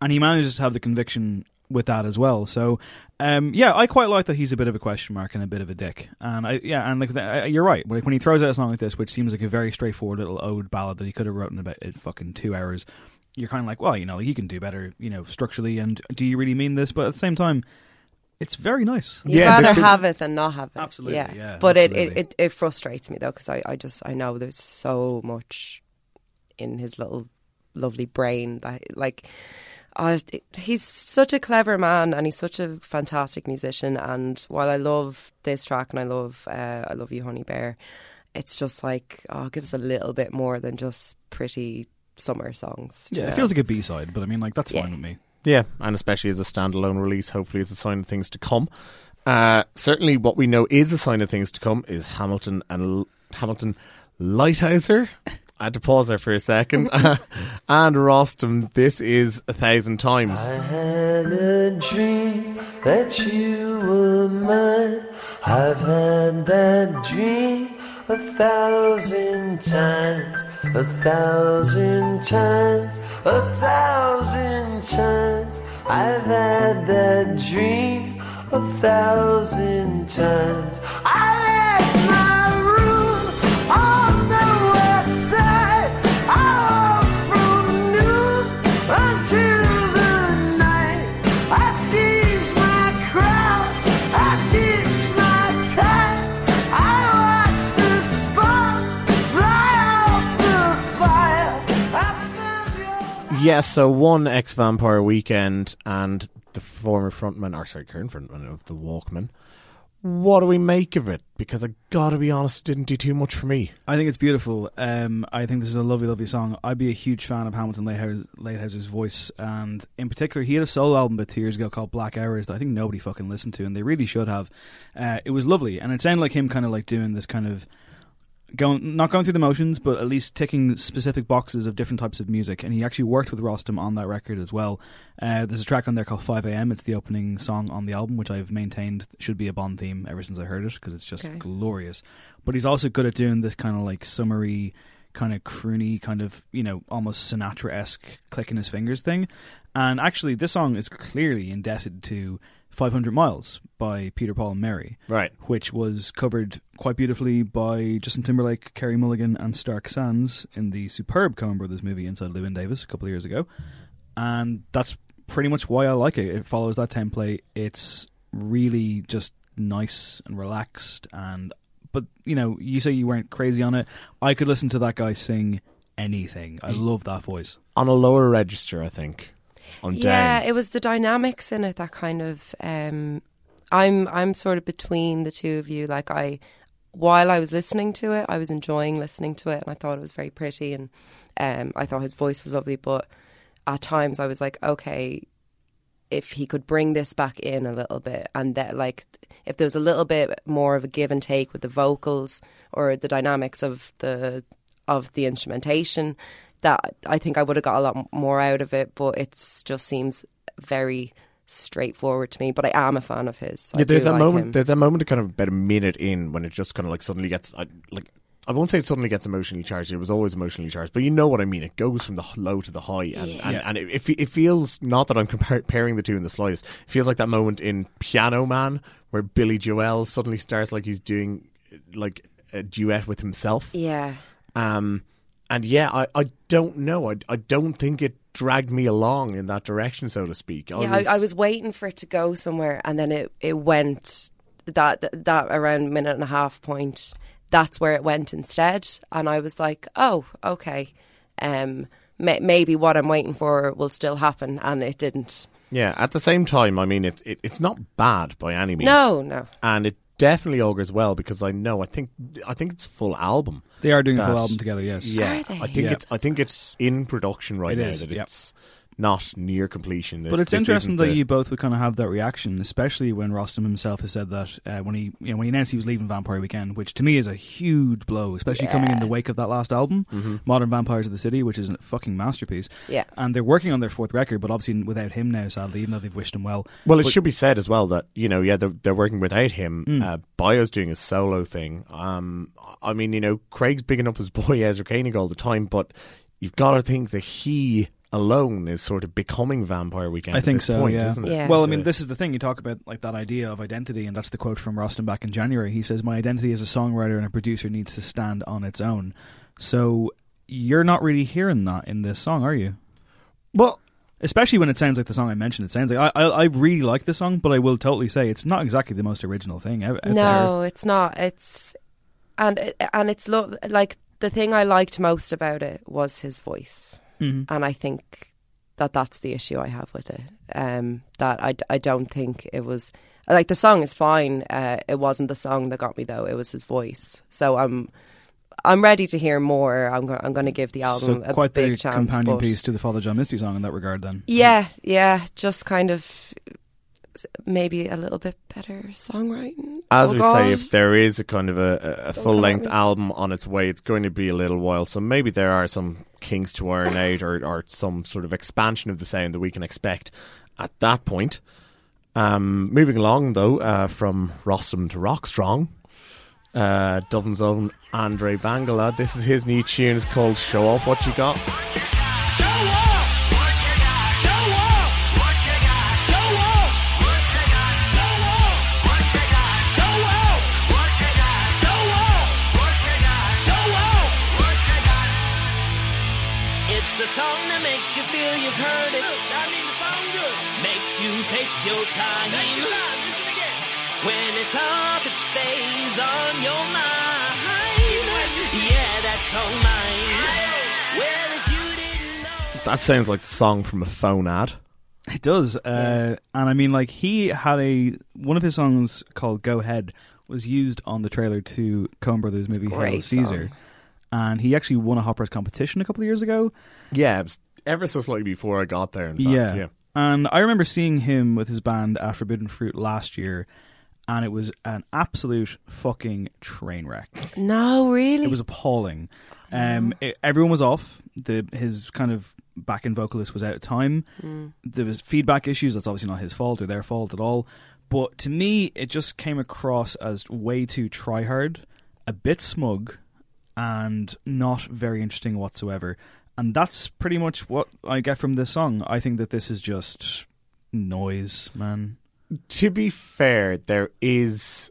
And he manages to have the conviction with that as well. So, um, yeah, I quite like that he's a bit of a question mark and a bit of a dick. And I, yeah, and like th- you're right. Like when he throws out a song like this, which seems like a very straightforward little ode ballad that he could have written in about in fucking two hours, you're kind of like, well, you know, he can do better, you know, structurally. And do you really mean this? But at the same time, it's very nice. You'd Yeah, rather the- the- have it than not have it. Absolutely, yeah, yeah But It, absolutely. it, it, it frustrates me though because I, I just I know there's so much in his little lovely brain that like uh, it- he's such a clever man and he's such a fantastic musician and while I love this track and I love uh, I love you Honey Bear it's just like oh give us a little bit more than just pretty summer songs do you Yeah, it feels like a B side, but I mean, like that's Yeah. fine with me. Yeah, and especially as a standalone release, hopefully it's a sign of things to come. Uh, certainly, what we know is a sign of things to come is Hamilton and L- Hamilton Leithauser. <laughs> I had to pause there for a second. <laughs> <laughs> and Rostam, this is a thousand times. I had a dream that you were mine. I've had that dream a thousand times, a thousand times, a thousand times. I've had that dream a thousand times. I Yes, so one ex vampire weekend and the former frontman, or sorry, current frontman of the Walkmen. What do we make of it? Because I gotta be honest, it didn't do too much for me. I think it's beautiful. Um, I think this is a lovely, lovely song. I'd be a huge fan of Hamilton Lighthouse, Lighthouse's voice, and in particular, he had a solo album about two years ago called Black Hours that I think nobody fucking listened to, and they really should have. Uh, it was lovely, and it sounded like him kind of like doing this kind of going, not going through the motions, but at least ticking specific boxes of different types of music. And he actually worked with Rostam on that record as well. Uh, there's a track on there called 5 a.m. It's the opening song on the album, which I've maintained should be a Bond theme ever since I heard it because it's just Okay. glorious. But he's also good at doing this kind of like summery, kind of croony, kind of you know almost Sinatra esque clicking his fingers thing. And actually, this song is clearly indebted to 500 Miles by Peter Paul and Mary Right. which was covered quite beautifully by Justin Timberlake, Carey Mulligan, and Stark Sands in the superb Coen Brothers movie Inside Llewyn Davis a couple of years ago. And that's pretty much why I like it. It follows that template. It's really just nice and relaxed and but you know, you say you weren't crazy on it. I could listen to that guy sing anything. I love that voice. On a lower register, I think. On yeah, down. it was the dynamics in it that kind of. Um, I'm I'm sort of between the two of you. Like I, while I was listening to it, I was enjoying listening to it, and I thought it was very pretty, and um, I thought his voice was lovely. But at times, I was like, okay, if he could bring this back in a little bit and that like if there was a little bit more of a give and take with the vocals or the dynamics of the of the instrumentation that I think I would have got a lot more out of it but it just seems very straightforward to me but I am a fan of his I yeah, there's do a like moment. him. There's a moment, kind of about a minute in, when it just kind of like suddenly gets I, like. I won't say it suddenly gets emotionally charged. It was always emotionally charged, but you know what I mean. It goes from the low to the high, and and, Yeah. and it, it, it feels not that I'm comparing the two in the slightest. It feels like that moment in Piano Man where Billy Joel suddenly starts like he's doing like a duet with himself. yeah Um, and yeah, I, I don't know. I, I don't think it dragged me along in that direction, so to speak. yeah, I, I was waiting for it to go somewhere, and then it it went that that, that around minute and a half point. That's where it went instead, and I was like, oh, okay. Um, may, maybe what I'm waiting for will still happen, and it didn't. Yeah, at the same time, I mean, it, it it's not bad by any means. No, no. and it definitely augurs well because I know I think I think it's full album. They are doing a full album together. Yes. Yeah, Are they? I think Yeah. it's I think it's in production right It now. is, that yep. it's not near completion. This, But it's this interesting that the- you both would kind of have that reaction, especially when Rostam himself has said that uh, when he you know when he announced he was leaving Vampire Weekend, which to me is a huge blow, especially coming in the wake of that last album, Mm-hmm. Modern Vampires of the City, which is a fucking masterpiece. Yeah. And they're working on their fourth record, but obviously without him now, sadly, even though they've wished him well. Well, it But- should be said as well that you know, yeah, they're, they're working without him. Mm. Uh, Baio's doing a solo thing. Um, I mean, you know, Craig's bigging up his boy <laughs> Ezra Koenig all the time, but you've got to think that he alone is sort of becoming Vampire Weekend. I at think this so. point, yeah. isn't it? Yeah. Well, I mean, this is the thing. You talk about like that idea of identity, and that's the quote from Rostam back in January. He says, "My identity as a songwriter and a producer needs to stand on its own." So you're not really hearing that in this song, are you? well, Especially when it sounds like the song I mentioned. It sounds like I, I, I really like the song, but I will totally say it's not exactly the most original thing out, out no, it's not. It's and and it's lo- like the thing I liked most about it was his voice, Mhm. and I think that that's the issue I have with it. Um, that I don't think it was like the song is fine. Uh, it wasn't the song that got me though. It was his voice. So I'm I'm ready to hear more. I'm go- I'm going to give the album So a quite big the chance. companion piece to the Father John Misty song in that regard. Then, Yeah, yeah, just kind of maybe a little bit better songwriting. as Oh, we God. say, if there is a kind of a, a- full length album on its way, it's going to be a little while. So maybe there are some kinks to iron out, or, or some sort of expansion of the sound that we can expect at that point. Um, moving along, though, uh, from Rostam to Rockstrong, uh, Dublin's own Andre Bangala. This is his new tune. It's called "Show Off What You Got." That sounds like the song from a phone ad. It does, uh, and I mean, like he had a one of his songs called "Go Ahead" was used on the trailer to Coen Brothers movie Hail Caesar, song. and he actually won a Hot Press competition a couple of years ago. Yeah, it was ever so slightly before I got there. In fact. yeah. yeah. and I remember seeing him with his band at Forbidden Fruit last year, and it was an absolute fucking train wreck. No, really. It was appalling. Um, it- everyone was off. The his kind of backing vocalist was out of time. Mm. There was feedback issues. That's obviously not his fault or their fault at all. But to me, it just came across as way too try hard, a bit smug, and not very interesting whatsoever. And that's pretty much what I get from this song. I think that this is just noise, man. to be fair, there is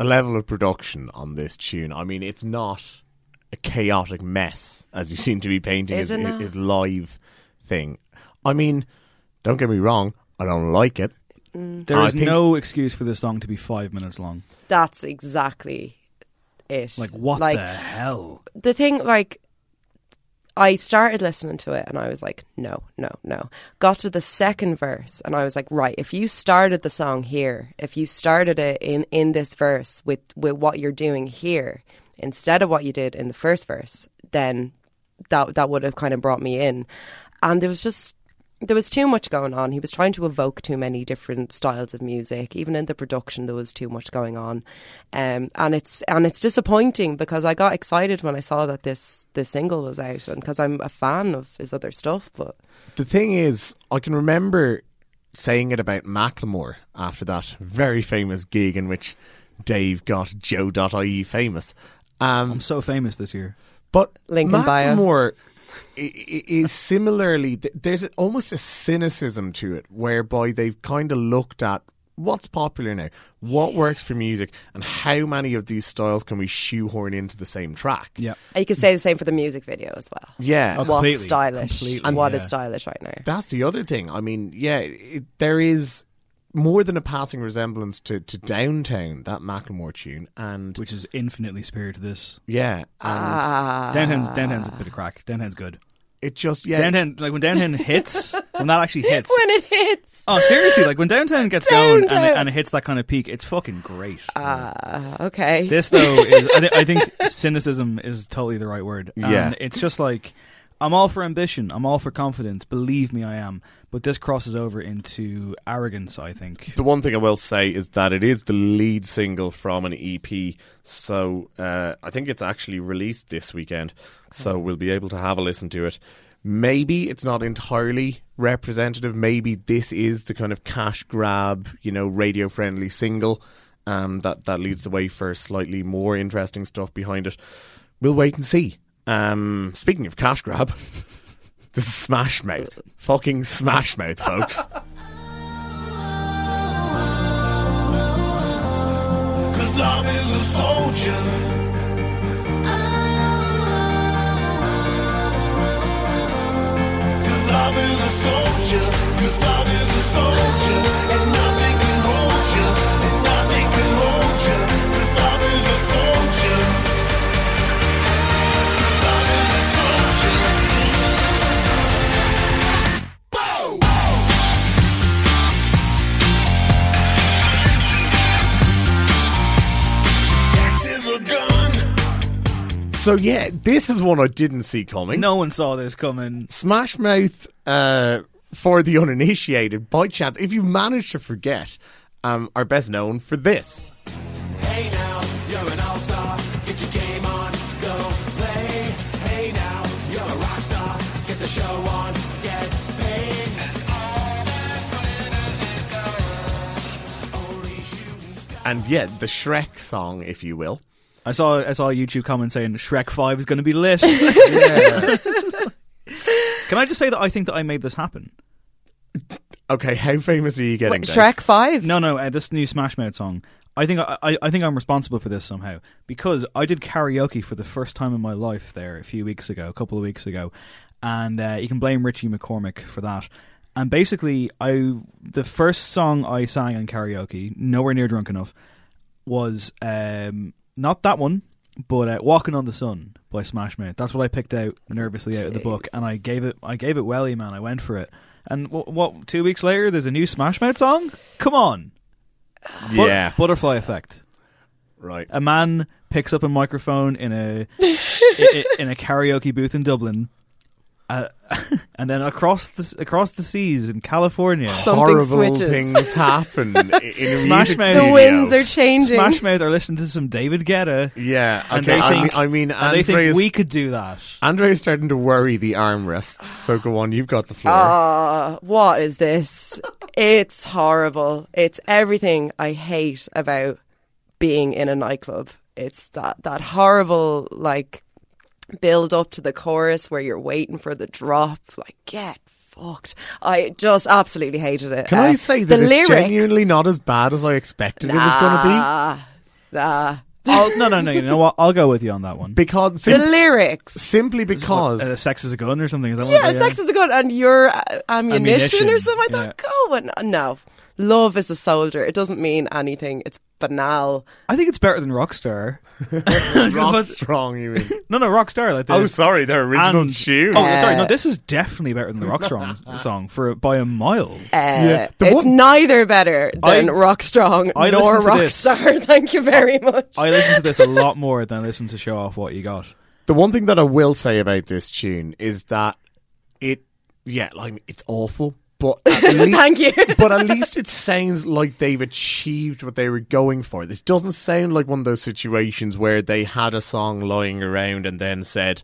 a level of production on this tune. I mean, it's not a chaotic mess as you <laughs> seem to be painting Is his, it his live thing. I mean, don't get me wrong, I don't like it. Mm. There I is think- no excuse for this song to be five minutes long. That's exactly it. Like what Like the hell? the thing, like. I started listening to it and I was like, no, no, no. Got to the second verse and I was like, right, if you started the song here, if you started it in, in this verse with, with what you're doing here, instead of what you did in the first verse, then that that would have kind of brought me in. And there was just there was too much going on. He was trying to evoke too many different styles of music. Even in the production, there was too much going on, um, and it's and it's disappointing because I got excited when I saw that this this single was out, and because I'm a fan of his other stuff. But The thing is, I can remember saying it about Macklemore after that very famous gig in which Dave got Joe.ie famous. Um, I'm so famous this year. But Link in bio. Macklemore i- i- is similarly there's almost a cynicism to it whereby they've kind of looked at what's popular now, what works for music, and how many of these styles can we shoehorn into the same track. Yeah. you could say the same for the music video as well. Yeah, Oh, What's stylish? completely, and what is yeah. stylish right now? That's the other thing. I mean, yeah, it, there is more than a passing resemblance to, to Downtown, that Macklemore tune, and Which is infinitely superior to this. yeah, and Ah, Downtown, Downtown's a bit of crack. Downtown's good. it just yeah, Downtown, like when Downtown <laughs> hits, when that actually hits. when it hits. Oh, seriously, like when Downtown gets going and it, and it hits that kind of peak, it's fucking great. Ah, okay. This though is, I, th- I think cynicism is totally the right word. And Yeah. it's just like I'm all for ambition, I'm all for confidence. Believe me, I am. But this crosses over into arrogance. I think. The one thing I will say is that it is the lead single from an EP, so uh, I think it's actually released this weekend, so we'll be able to have a listen to it. maybe it's not entirely representative. Maybe this is the kind of cash grab, you know, radio friendly single um, that that leads the way for slightly more interesting stuff behind it. We'll wait and see. Um, speaking of cash grab, <laughs> this is Smash Mouth, fucking Smash Mouth, folks. <laughs> Cause love is a soldier. Cause love is a soldier. Cause love is a soldier. So yeah, this is one I didn't see coming. No one saw this coming. Smash Mouth uh, for the uninitiated, by chance, if you've managed to forget, um, are best known for this. Hey now, you're an all-star. Get your game on, go play. Hey now, you're a rock star. Get the show on, get paid. Only. And yeah, the Shrek song, if you will. I saw I saw a YouTube comment saying Shrek Five is going to be lit. <laughs> <laughs> Can I just say that I think that I made this happen? Okay, how famous are you getting? What, Dave? Shrek Five. No, no, uh, this new Smash Mouth song. I think I, I, I think I'm responsible for this somehow because I did karaoke for the first time in my life there a few weeks ago, a couple of weeks ago, and uh, you can blame Richie McCormick for that. And basically, I the first song I sang in karaoke, nowhere near drunk enough, was um, not that one, but uh, "Walking on the Sun" by Smash Mouth. That's what I picked out nervously out of the book, and I gave it I gave it welly, man. I went for it. And what, what two weeks later, there's a new Smash Mouth song. Come on, But- Yeah. butterfly effect. Right. A man picks up a microphone in a <laughs> i- i- in a karaoke booth in Dublin, uh, <laughs> and then across the across the seas in California, Something Horrible switches. things <laughs> happen in a Smash Mouth. The winds are changing. Smash Mouth are listening to some David Guetta, Yeah, and they I think mean, I mean and they think we could do that. Andre's starting to worry the armrests. So go on, you've got the floor. Ah, what is this? It's horrible. It's everything I hate about being in a nightclub. It's that that horrible like build up to the chorus where you're waiting for the drop. Like get fucked. I just absolutely hated it. Can Uh, I say that the it's lyrics, genuinely not as bad as I expected it was going to be? Nah, nah. I'll, no, no, no. You know what? I'll go with you on that one. Because The lyrics. simply because uh, sex is a gun or something. Is that Yeah, they, sex is a gun, and your uh, ammunition, Ammunition, or something like that. Go and no, love is a soldier. It doesn't mean anything. It's banal. I think it's better than Rockstar. <laughs> rock strong. You mean? No, no, Rockstar. Like Oh, sorry, their original And- tune. Oh, sorry. No, Uh, this is definitely better than the Rockstrong <laughs> song for by a mile. Uh, the it's one- neither better than I- Rock Strong I nor listened to this. Rockstar. <laughs> Thank you very much. I listen to this a lot more than I listen to Show Off What You Got. The one thing that I will say about this tune is that it yeah, like it's awful. But at <laughs> least, Thank you. <laughs> but at least it sounds like they've achieved what they were going for. This doesn't sound like one of those situations where they had a song lying around and then said,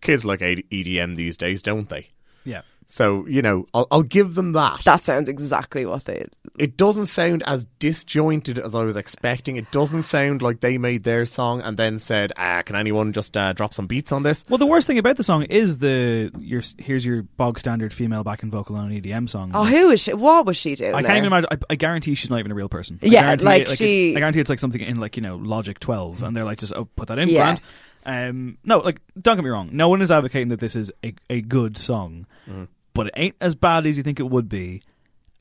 "Kids like EDM these days, don't they?" Yeah. So you know, I'll, I'll give them that. That sounds exactly what they. It doesn't sound as disjointed as I was expecting. It doesn't sound like they made their song and then said, "Ah, can anyone just uh, drop some beats on this?" Well, the worst thing about the song is the your here's your bog standard female backing vocal on an EDM song. Oh, who is she? What was she doing? I can't even imagine. I, I guarantee she's not even a real person. I Yeah, guarantee like it- it's- she- I guarantee it's like something in like you know Logic 12, and they're like just oh put that in. Yeah. Grant. Um, no, like don't get me wrong. No one is advocating that this is a, a good song, but it ain't as bad as you think it would be.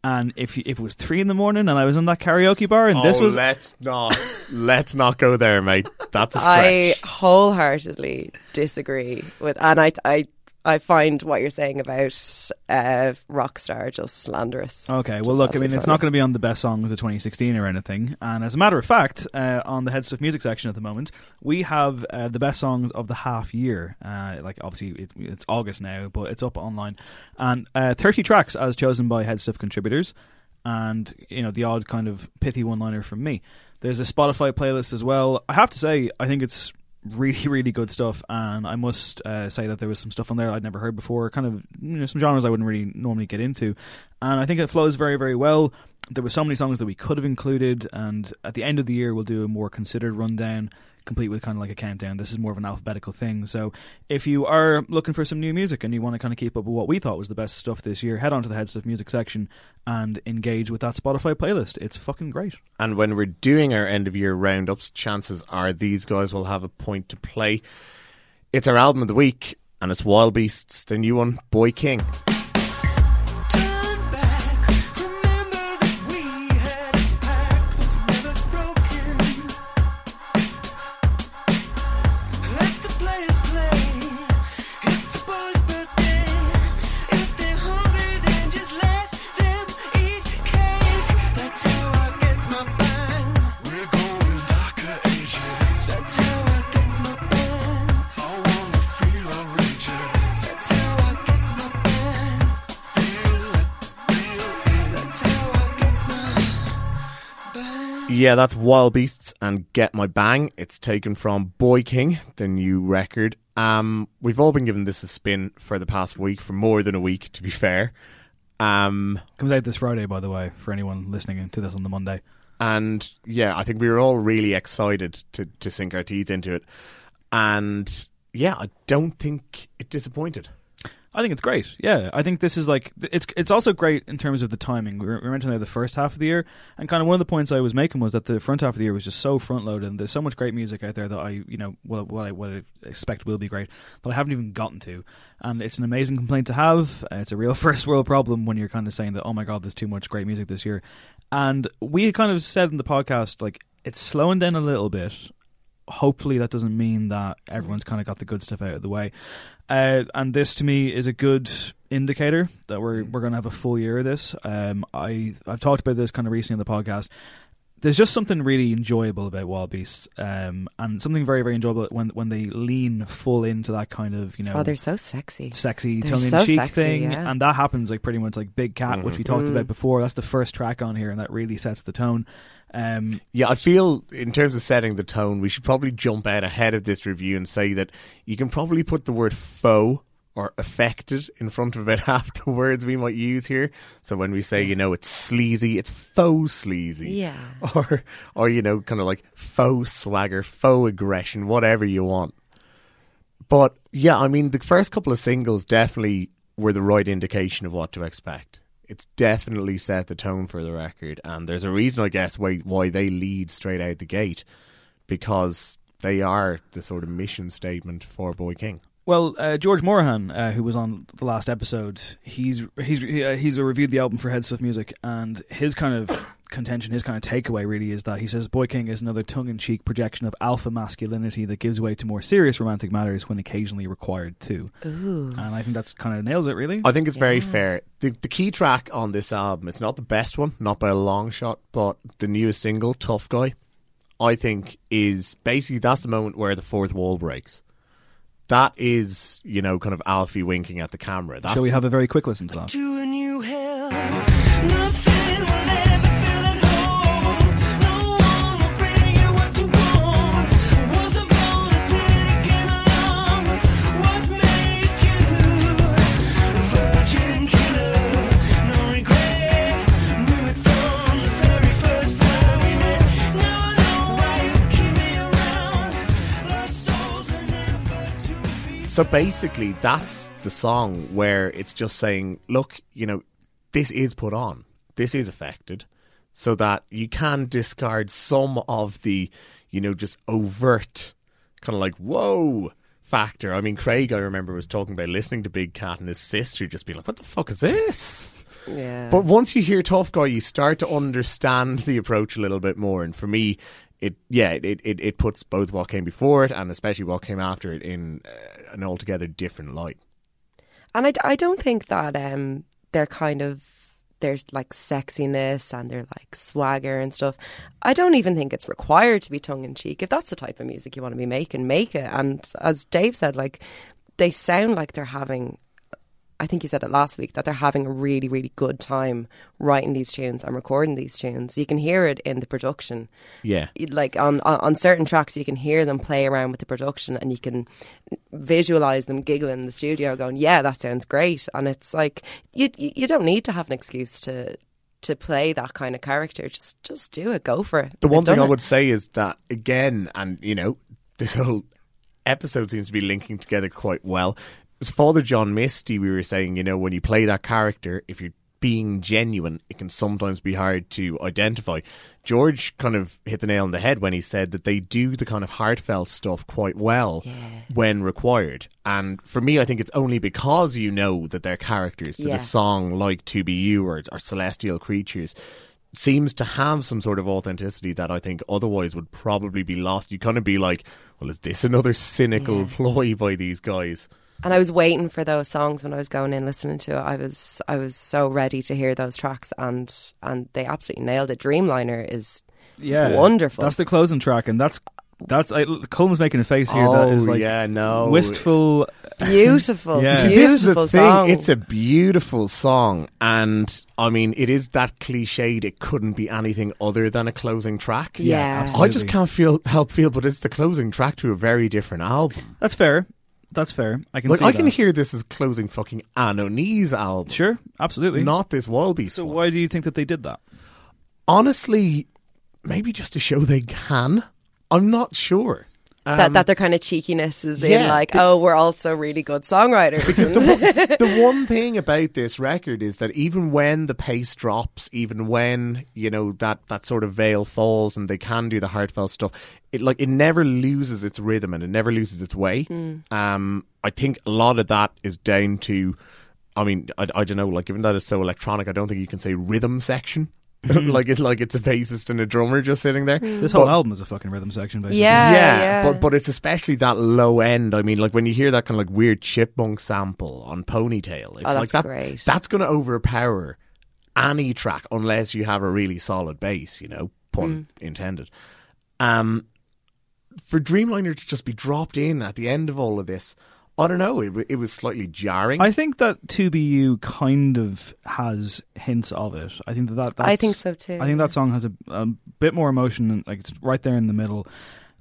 And if you, if it was three in the morning and I was in that karaoke bar and this Oh, was let's not let's not go there, mate. That's a I stretch. I wholeheartedly disagree with, and I, I, I find what you're saying about uh, Rockstar just slanderous. Okay, well, Just look, I mean, it's not going to be on the best songs of 2016 or anything. And as a matter of fact, uh, on the Head Stuff Music section at the moment, we have uh, the best songs of the half year. Uh, like, obviously, it, it's August now, but it's up online. And uh, 30 tracks as chosen by Head Stuff contributors. And, you know, the odd kind of pithy one liner from me. There's a Spotify playlist as well. I have to say, I think it's really, <laughs> really good stuff. And I must uh, say that there was some stuff on there I'd never heard before, kind of you know, some genres I wouldn't really normally get into. And I think it flows very, very well. There were so many songs that we could have included, and at the end of the year, we'll do a more considered rundown, complete with kind of like a countdown. This is more of an alphabetical thing. So if you are looking for some new music and you want to kind of keep up with what we thought was the best stuff this year, head on to the Head Stuff Music section and engage with that Spotify playlist. It's fucking great. And when we're doing our end of year roundups, chances are these guys will have a point to play. It's our album of the week, and it's Wild Beasts, the new one, Boy King. Yeah, that's Wild Beasts and Get My Bang. It's taken from Boy King, the new record. Um, we've all been giving this a spin for the past week, for more than a week, to be fair. Um, Comes out this Friday, by the way, for anyone listening to this on the Monday. and yeah, I think we were all really excited to, to sink our teeth into it. And yeah, I don't think it disappointed. I think it's great. Yeah, I think this is like it's it's also great in terms of the timing. We were, we mentioning the first half of the year, and kind of one of the points I was making was that the front half of the year was just so front loaded, and there's so much great music out there that I you know what what I, what I expect will be great that I haven't even gotten to, and it's an amazing complaint to have. Uh, It's a real <laughs> first world problem when you're kind of saying that oh my god, there's too much great music this year, and we kind of said in the podcast like it's slowing down a little bit hopefully that doesn't mean that everyone's kind of got the good stuff out of the way. Uh, and this to me is a good indicator that we're we're going to have a full year of this. Um, I I've talked about this kind of recently in the podcast. There's just something really enjoyable about Wild Beasts, um, and something very very enjoyable when when they lean full into that kind of you know Oh, they're so sexy. sexy tongue in cheek sexy, thing, yeah. and that happens like pretty much like Big Cat, which we talked Mm. about before. That's the first track on here, and that really sets the tone. Um, Yeah, I feel in terms of setting the tone, we should probably jump out ahead of this review and say that you can probably put the word faux or affected in front of about half <laughs> the words we might use here. So when we say, you know, it's sleazy, it's faux sleazy. Yeah. <laughs> Or or you know, kind of like faux swagger, faux aggression, whatever you want. But yeah, I mean the first couple of singles definitely were the right indication of what to expect. It's definitely set the tone for the record, and there's a reason, I guess, why why they lead straight out the gate, because they are the sort of mission statement for Boy King. Well, uh, George Morahan, uh, who was on the last episode, he's he's he, uh, he's reviewed the album for Head Stuff Music, and his kind of contention, his kind of takeaway, really is that he says Boy King is another tongue-in-cheek projection of alpha masculinity that gives way to more serious romantic matters when occasionally required too. Ooh. And I think that's kind of nails it, really. I think it's very fair. The, the key track on this album, it's not the best one, not by a long shot, but the newest single, Tough Guy, I think is basically that's the moment where the fourth wall breaks. That is, you know, kind of Alfie winking at the camera. That's, Shall we have a very quick listen to that? So basically, that's the song where it's just saying, look, you know, this is put on, this is affected, so that you can discard some of the, you know, just overt kind of like, whoa factor. I mean, Craig, I remember, was talking about listening to Big Cat and his sister just being like, what the fuck is this? Yeah. But once you hear Tough Guy, you start to understand the approach a little bit more. And for me, it yeah, it it, it puts both what came before it and especially what came after it in uh, an altogether different light. And I, I don't think that um, they're kind of there's like sexiness and they're like swagger and stuff. I don't even think it's required to be tongue in cheek. If that's the type of music you want to be making, make it. And as Dave said, like they sound like they're having. I think you said it last week that they're having a really, really good time writing these tunes and recording these tunes. You can hear it in the production Yeah. like on, on certain tracks you can hear them play around with the production and you can visualize them giggling in the studio going yeah that sounds great and it's like you you don't need to have an excuse to to play that kind of character just just do it go for it The one thing I it. would say is that again, and you know, this whole episode seems to be linking together quite well. As Father John Misty, we were saying, you know, when you play that character, if you're being genuine, it can sometimes be hard to identify. George kind of hit the nail on the head when he said that they do the kind of heartfelt stuff quite well when required. And for me, I think it's only because you know that they're characters that Yeah. a song like 2BU or, or Celestial Creatures seems to have some sort of authenticity that I think otherwise would probably be lost. You kind of be like, well, is this another cynical <laughs> ploy by these guys? And I was waiting for those songs when I was going in listening to it I was I was so ready to hear those tracks and and they absolutely nailed it Dreamliner is Yeah, wonderful That's the closing track, and that's that's. I, Colm's making a face here that oh, is Oh, like yeah, no. wistful. beautiful <laughs> Yeah. See, this is the beautiful thing. It's a beautiful song, and I mean, it is that cliched. It couldn't be anything other than a closing track. Yeah. I absolutely. just can't feel help feel, but it's the closing track to a very different album. That's fair. That's fair. I can Like see I can that. hear this as closing fucking Anohni's album, Sure, absolutely. not this Wildbeast. So one. why do you think that they did that? honestly, maybe just to show they can. I'm not sure. That Um, that their kind of cheekiness is in yeah. like oh we're also really good songwriters because the, <laughs> one- the one thing about this record is that even when the pace drops, even when you know that that sort of veil falls, and they can do the heartfelt stuff, it like it never loses its rhythm and it never loses its way. Um, I think a lot of that is down to, I mean, I, I don't know, like given that it's so electronic, I don't think you can say rhythm section. <laughs> like it's like it's a bassist and a drummer just sitting there. This whole But- album is a fucking rhythm section, basically. Yeah, yeah, yeah. but but it's especially that low end. I mean, like when you hear that kind of like weird chipmunk sample on Ponytail, it's Oh, like that's that. great. That's going to overpower any track unless you have a really solid bass. You know, pun Mm. intended. Um, for Dreamliner to just be dropped in at the end of all of this, I don't know. It, it was slightly jarring. I think that 2BU kind of has hints of it. I think that, that that's, I think so too, I think that song has a, a bit more emotion, and like it's right there in the middle,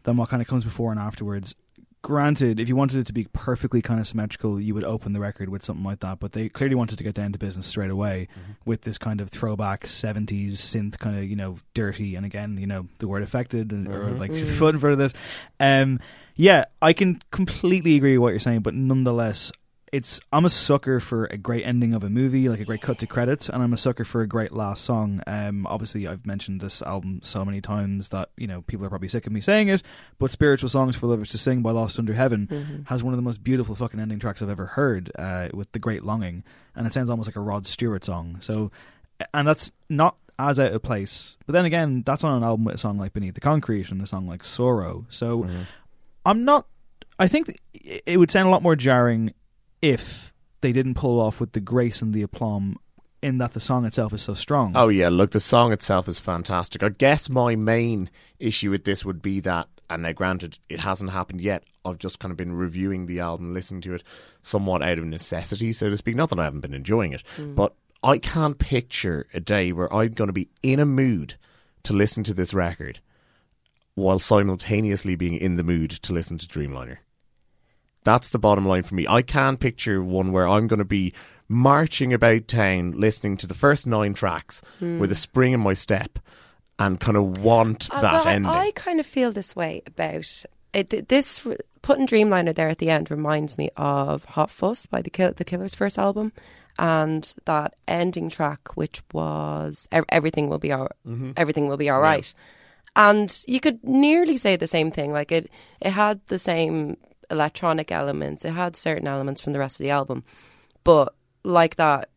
than what kind of comes before and afterwards. Granted, if you wanted it to be perfectly kind of symmetrical, you would open the record with something like that. But they clearly wanted to get down to business straight away mm-hmm. with this kind of throwback '70s synth kind of you know dirty, and again you know the word affected and, or mm-hmm. like foot in front of this. Um, yeah, I can completely agree with what you're saying, but nonetheless, it's I'm a sucker for a great ending of a movie, like a great cut to credits, and I'm a sucker for a great last song. Um, obviously, I've mentioned this album so many times that you know people are probably sick of me saying it, but "Spiritual Songs for Lovers to Sing" by Lost Under Heaven has one of the most beautiful fucking ending tracks I've ever heard, uh, with the great longing, and it sounds almost like a Rod Stewart song. So, and that's not as out of place. But then again, that's on an album with a song like "Beneath the Concrete" and a song like "Sorrow." So, I'm not. I think it would sound a lot more jarring if they didn't pull off with the grace and the aplomb in that the song itself is so strong. Oh yeah, look, the song itself is fantastic. I guess my main issue with this would be that, and now granted, it hasn't happened yet. I've just kind of been reviewing the album, listening to it somewhat out of necessity, so to speak. Not that I haven't been enjoying it, Mm. but I can't picture a day where I'm going to be in a mood to listen to this record while simultaneously being in the mood to listen to Dreamliner. That's the bottom line for me. I can't picture one where I'm going to be marching about town listening to the first nine tracks Hmm. with a spring in my step and kind of want Uh, that well, ending. I kind of feel this way about it. This putting Dreamliner there at the end reminds me of Hot Fuss by the Kill- the Killers' first album, and that ending track, which was "Everything Will Be All Mhm. Everything Will Be All Yeah. Right," and you could nearly say the same thing. Like it, it had the same electronic elements. It had certain elements from the rest of the album, but like that,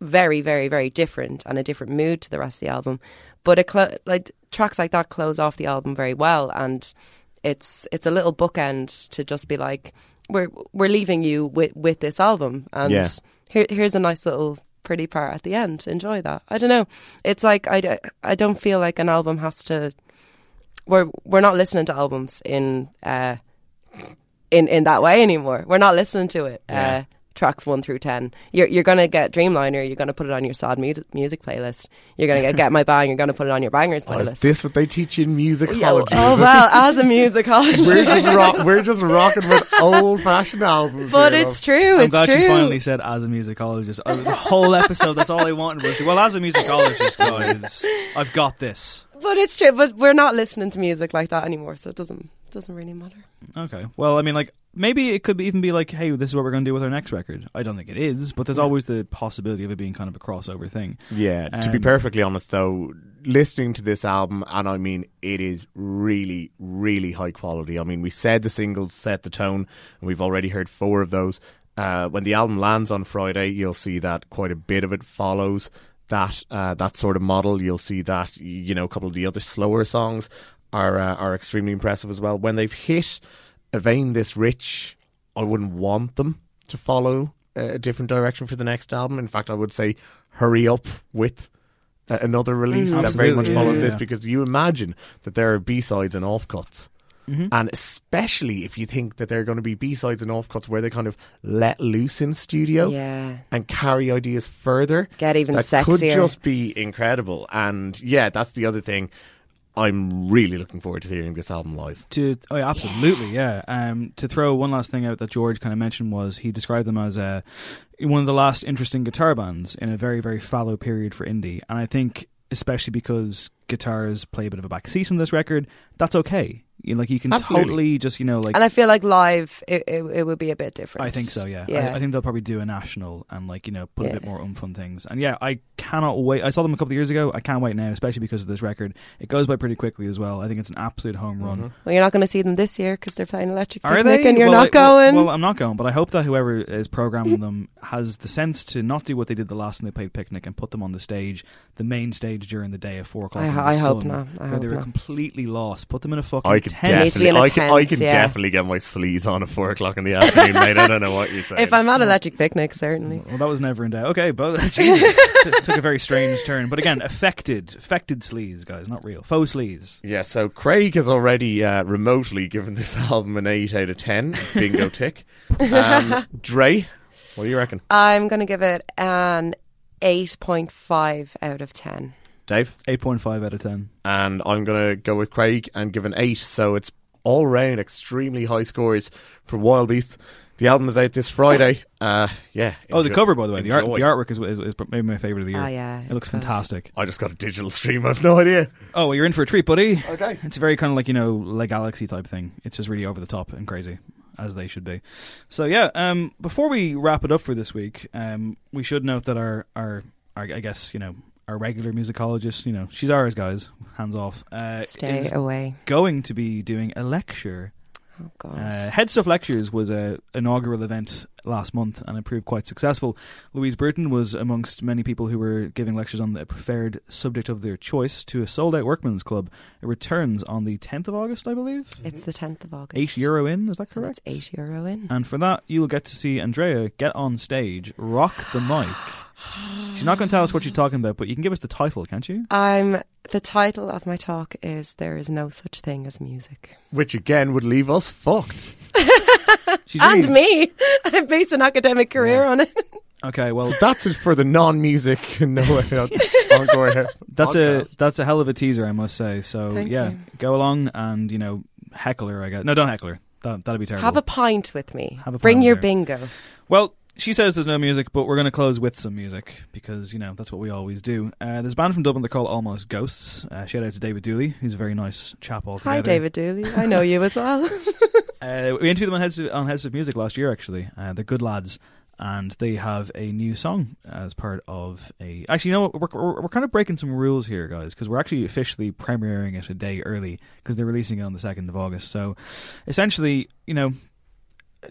very, very, very different and a different mood to the rest of the album. But it clo- like tracks like that close off the album very well, and it's it's a little bookend to just be like we're we're leaving you with with this album, and Yeah. here here's a nice little pretty part at the end. Enjoy that. I don't know. It's like I I don't feel like an album has to. We're we're not listening to albums in uh in in that way anymore. We're not listening to it. Yeah. Uh, tracks one through ten. You're you're gonna get Dreamliner. You're gonna put it on your sad mu- music playlist. You're gonna get Get My Bang. You're gonna put it on your bangers Oh, is playlist. this what they teach you in musicology? oh is well, as a musicologist, we're just rock, we're just rocking with old fashioned albums. but here, it's love. true. I'm it's glad true. she finally said as a musicologist. Uh, the whole episode, that's all I wanted was, well, as a musicologist, guys, I've got this. But it's true. But we're not listening to music like that anymore, so it doesn't doesn't really matter. Okay. Well, I mean, like, maybe it could be, even be like, hey, this is what we're going to do with our next record. I don't think it is, but there's always the possibility of it being kind of a crossover thing. Yeah, to be Um, perfectly honest, though, listening to this album, and I mean, it is really, really high quality. I mean, we said the singles set the tone, and we've already heard four of those. Uh, when the album lands on Friday, you'll see that quite a bit of it follows that uh, that sort of model. You'll see that you know a couple of the other slower songs are uh, are extremely impressive as well. When they've hit a vein this rich, I wouldn't want them to follow a different direction for the next album. In fact, I would say hurry up with uh, another release Mm. that very much Absolutely, yeah, follows yeah, this because you imagine that there are B sides and off cuts. Mhm. And especially if you think that there are going to be B sides and off cuts where they kind of let loose in studio Yeah. and carry ideas further, Get even that could just be incredible. And yeah, that's the other thing. I'm really looking forward to hearing this album live. To oh yeah, absolutely, yeah. Um, to throw one last thing out that George kind of mentioned was he described them as uh, one of the last interesting guitar bands in a very very fallow period for indie, and I think especially because guitars play a bit of a backseat on this record, that's okay. You know, like you can Absolutely. totally just you know like and I feel like live, it, it, it would be a bit different. I think so, yeah. Yeah. I, I think they'll probably do a national and like you know put a bit more oomph on things. And yeah, I cannot wait. I saw them a couple of years ago. I can't wait now, especially because of this record. It goes by pretty quickly as well. I think it's an absolute home run. Mm-hmm. Well, you're not going to see them this year because they're playing Electric Are Picnic they? and you're Well, not I- going. Well, I'm not going, but I hope that whoever is programming <laughs> them has the sense to not do what they did the last time they played Picnic and put them on the stage, the main stage during the day at four o'clock. I in ho- the I hope not. I where hope they were not. completely lost. Put them in a fucking I tent. Needs to be in definitely, a I can, I can yeah. definitely get my sleeves on at four o'clock in the afternoon, mate. I don't know what you're <laughs> saying. if I'm at a Electric Picnic, certainly. Well, that was never in doubt. Okay, but <laughs> Jesus, T- took a very strange turn. But again, affected, affected sleaze, guys, not real, faux sleaze. Yeah, so Craig has already uh, remotely given this <laughs> album an 8 out of 10. Bingo tick. Um, Dre, what do you reckon? I'm going to give it an 8.5 out of 10. Dave? Eight point five out of ten. And I'm going to go with Craig and give an 8. So it's all round extremely high scores for Wild Beast. The album is out this Friday. Uh, yeah. Oh, the cover, by the way, the, art, the artwork is, is, is maybe my favorite of the year. Ah, yeah, it looks it's good. fantastic. I just got a digital stream. I have no idea. Oh, well, you're in for a treat, buddy. Okay. It's very kind of like you know, like Galaxy type thing. It's just really over the top and crazy, as they should be. So yeah, um, before we wrap it up for this week, um, we should note that our, our, our, I guess you know, our regular musicologist, you know, she's ours, guys. Hands off. Uh, Stay away. going to be doing a lecture. Oh, God. Uh, Head Stuff Lectures was a inaugural event last month and it proved quite successful. Louise Burton was amongst many people who were giving lectures on the preferred subject of their choice to a sold out workman's club. It returns on the 10th of August, I believe. it's the 10th of August. 8 euro in, is that And correct? It's 8 euro in. And for that, you'll get to see Andrea get on stage, rock the mic. <sighs> She's not going to tell us what she's talking about, but you can give us the title, can't you? I'm The title of my talk is There is No Such Thing as Music. Which again would leave us fucked. <laughs> and me. <laughs> I've based an academic career on it. <laughs> Okay, well, So that's it for the non-music no encore. that's a that's a hell of a teaser, I must say. So Thank yeah, you. go along and you know heckle her. I guess no, don't heckle her. That that'd be terrible. Have a pint with me. Have a Bring your with her. bingo. Well, she says there's no music, but we're going to close with some music because you know that's what we always do. Uh, there's a band from Dublin. They're called Almost Ghosts. Uh, shout out to David Dooley. He's a very nice chap altogether. Hi, David Dooley. I know you as well. <laughs> Uh, we interviewed them on Heads of, on Heads of Music last year. Actually, uh, they're good lads, and they have a new song as part of a. Actually, you know what? We're, we're, we're kind of breaking some rules here, guys, because we're actually officially premiering it a day early because they're releasing it on the second of August. So, essentially, you know,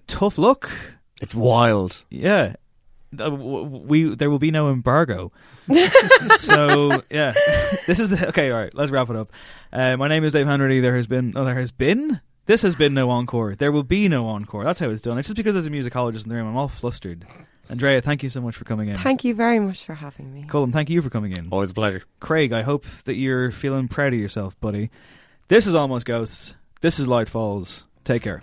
tough luck. It's wild. Yeah. Uh, w- w- We there will be no embargo, <laughs> so yeah. This is the, okay. All right, let's wrap it up. Uh, my name is Dave Henry. There has been, oh, there has been. This has been no encore. There will be no encore. That's how it's done. It's just because there's a musicologist in the room. I'm all flustered. Andrea, thank you so much for coming in. Thank you very much for having me. Colin, thank you for coming in. Always a pleasure. Craig, I hope that you're feeling proud of yourself, buddy. This is Almost Ghosts. This is Light Falls. Take care.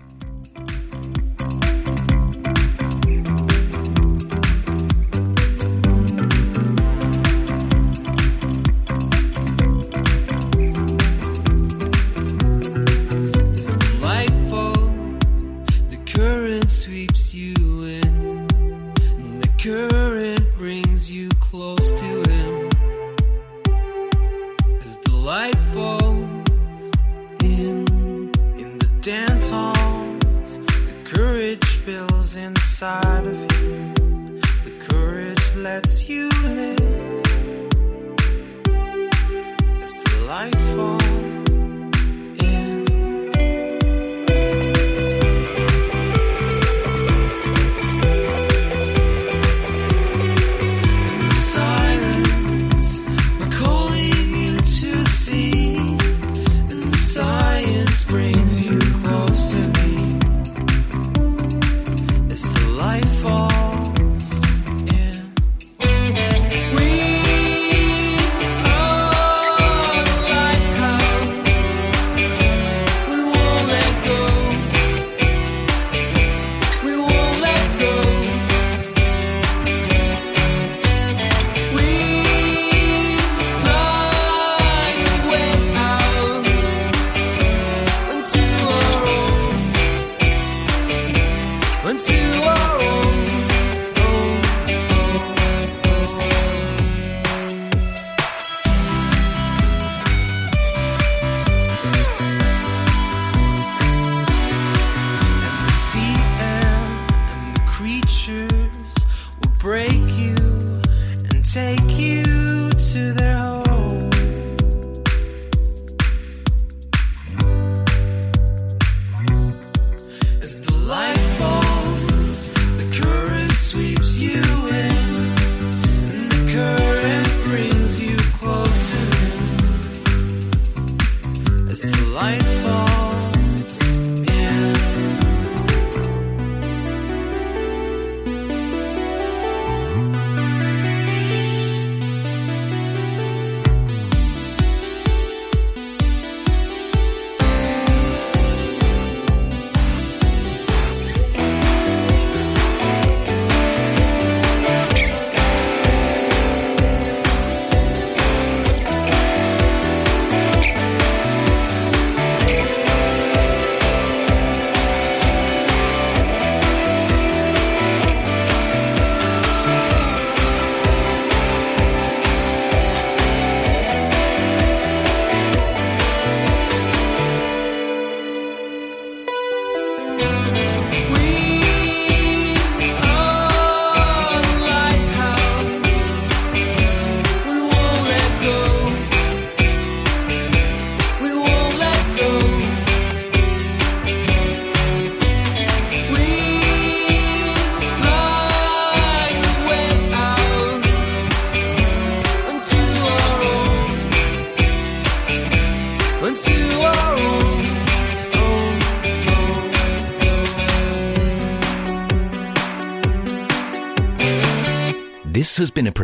Him.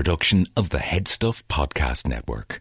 Production of the Headstuff Podcast Network.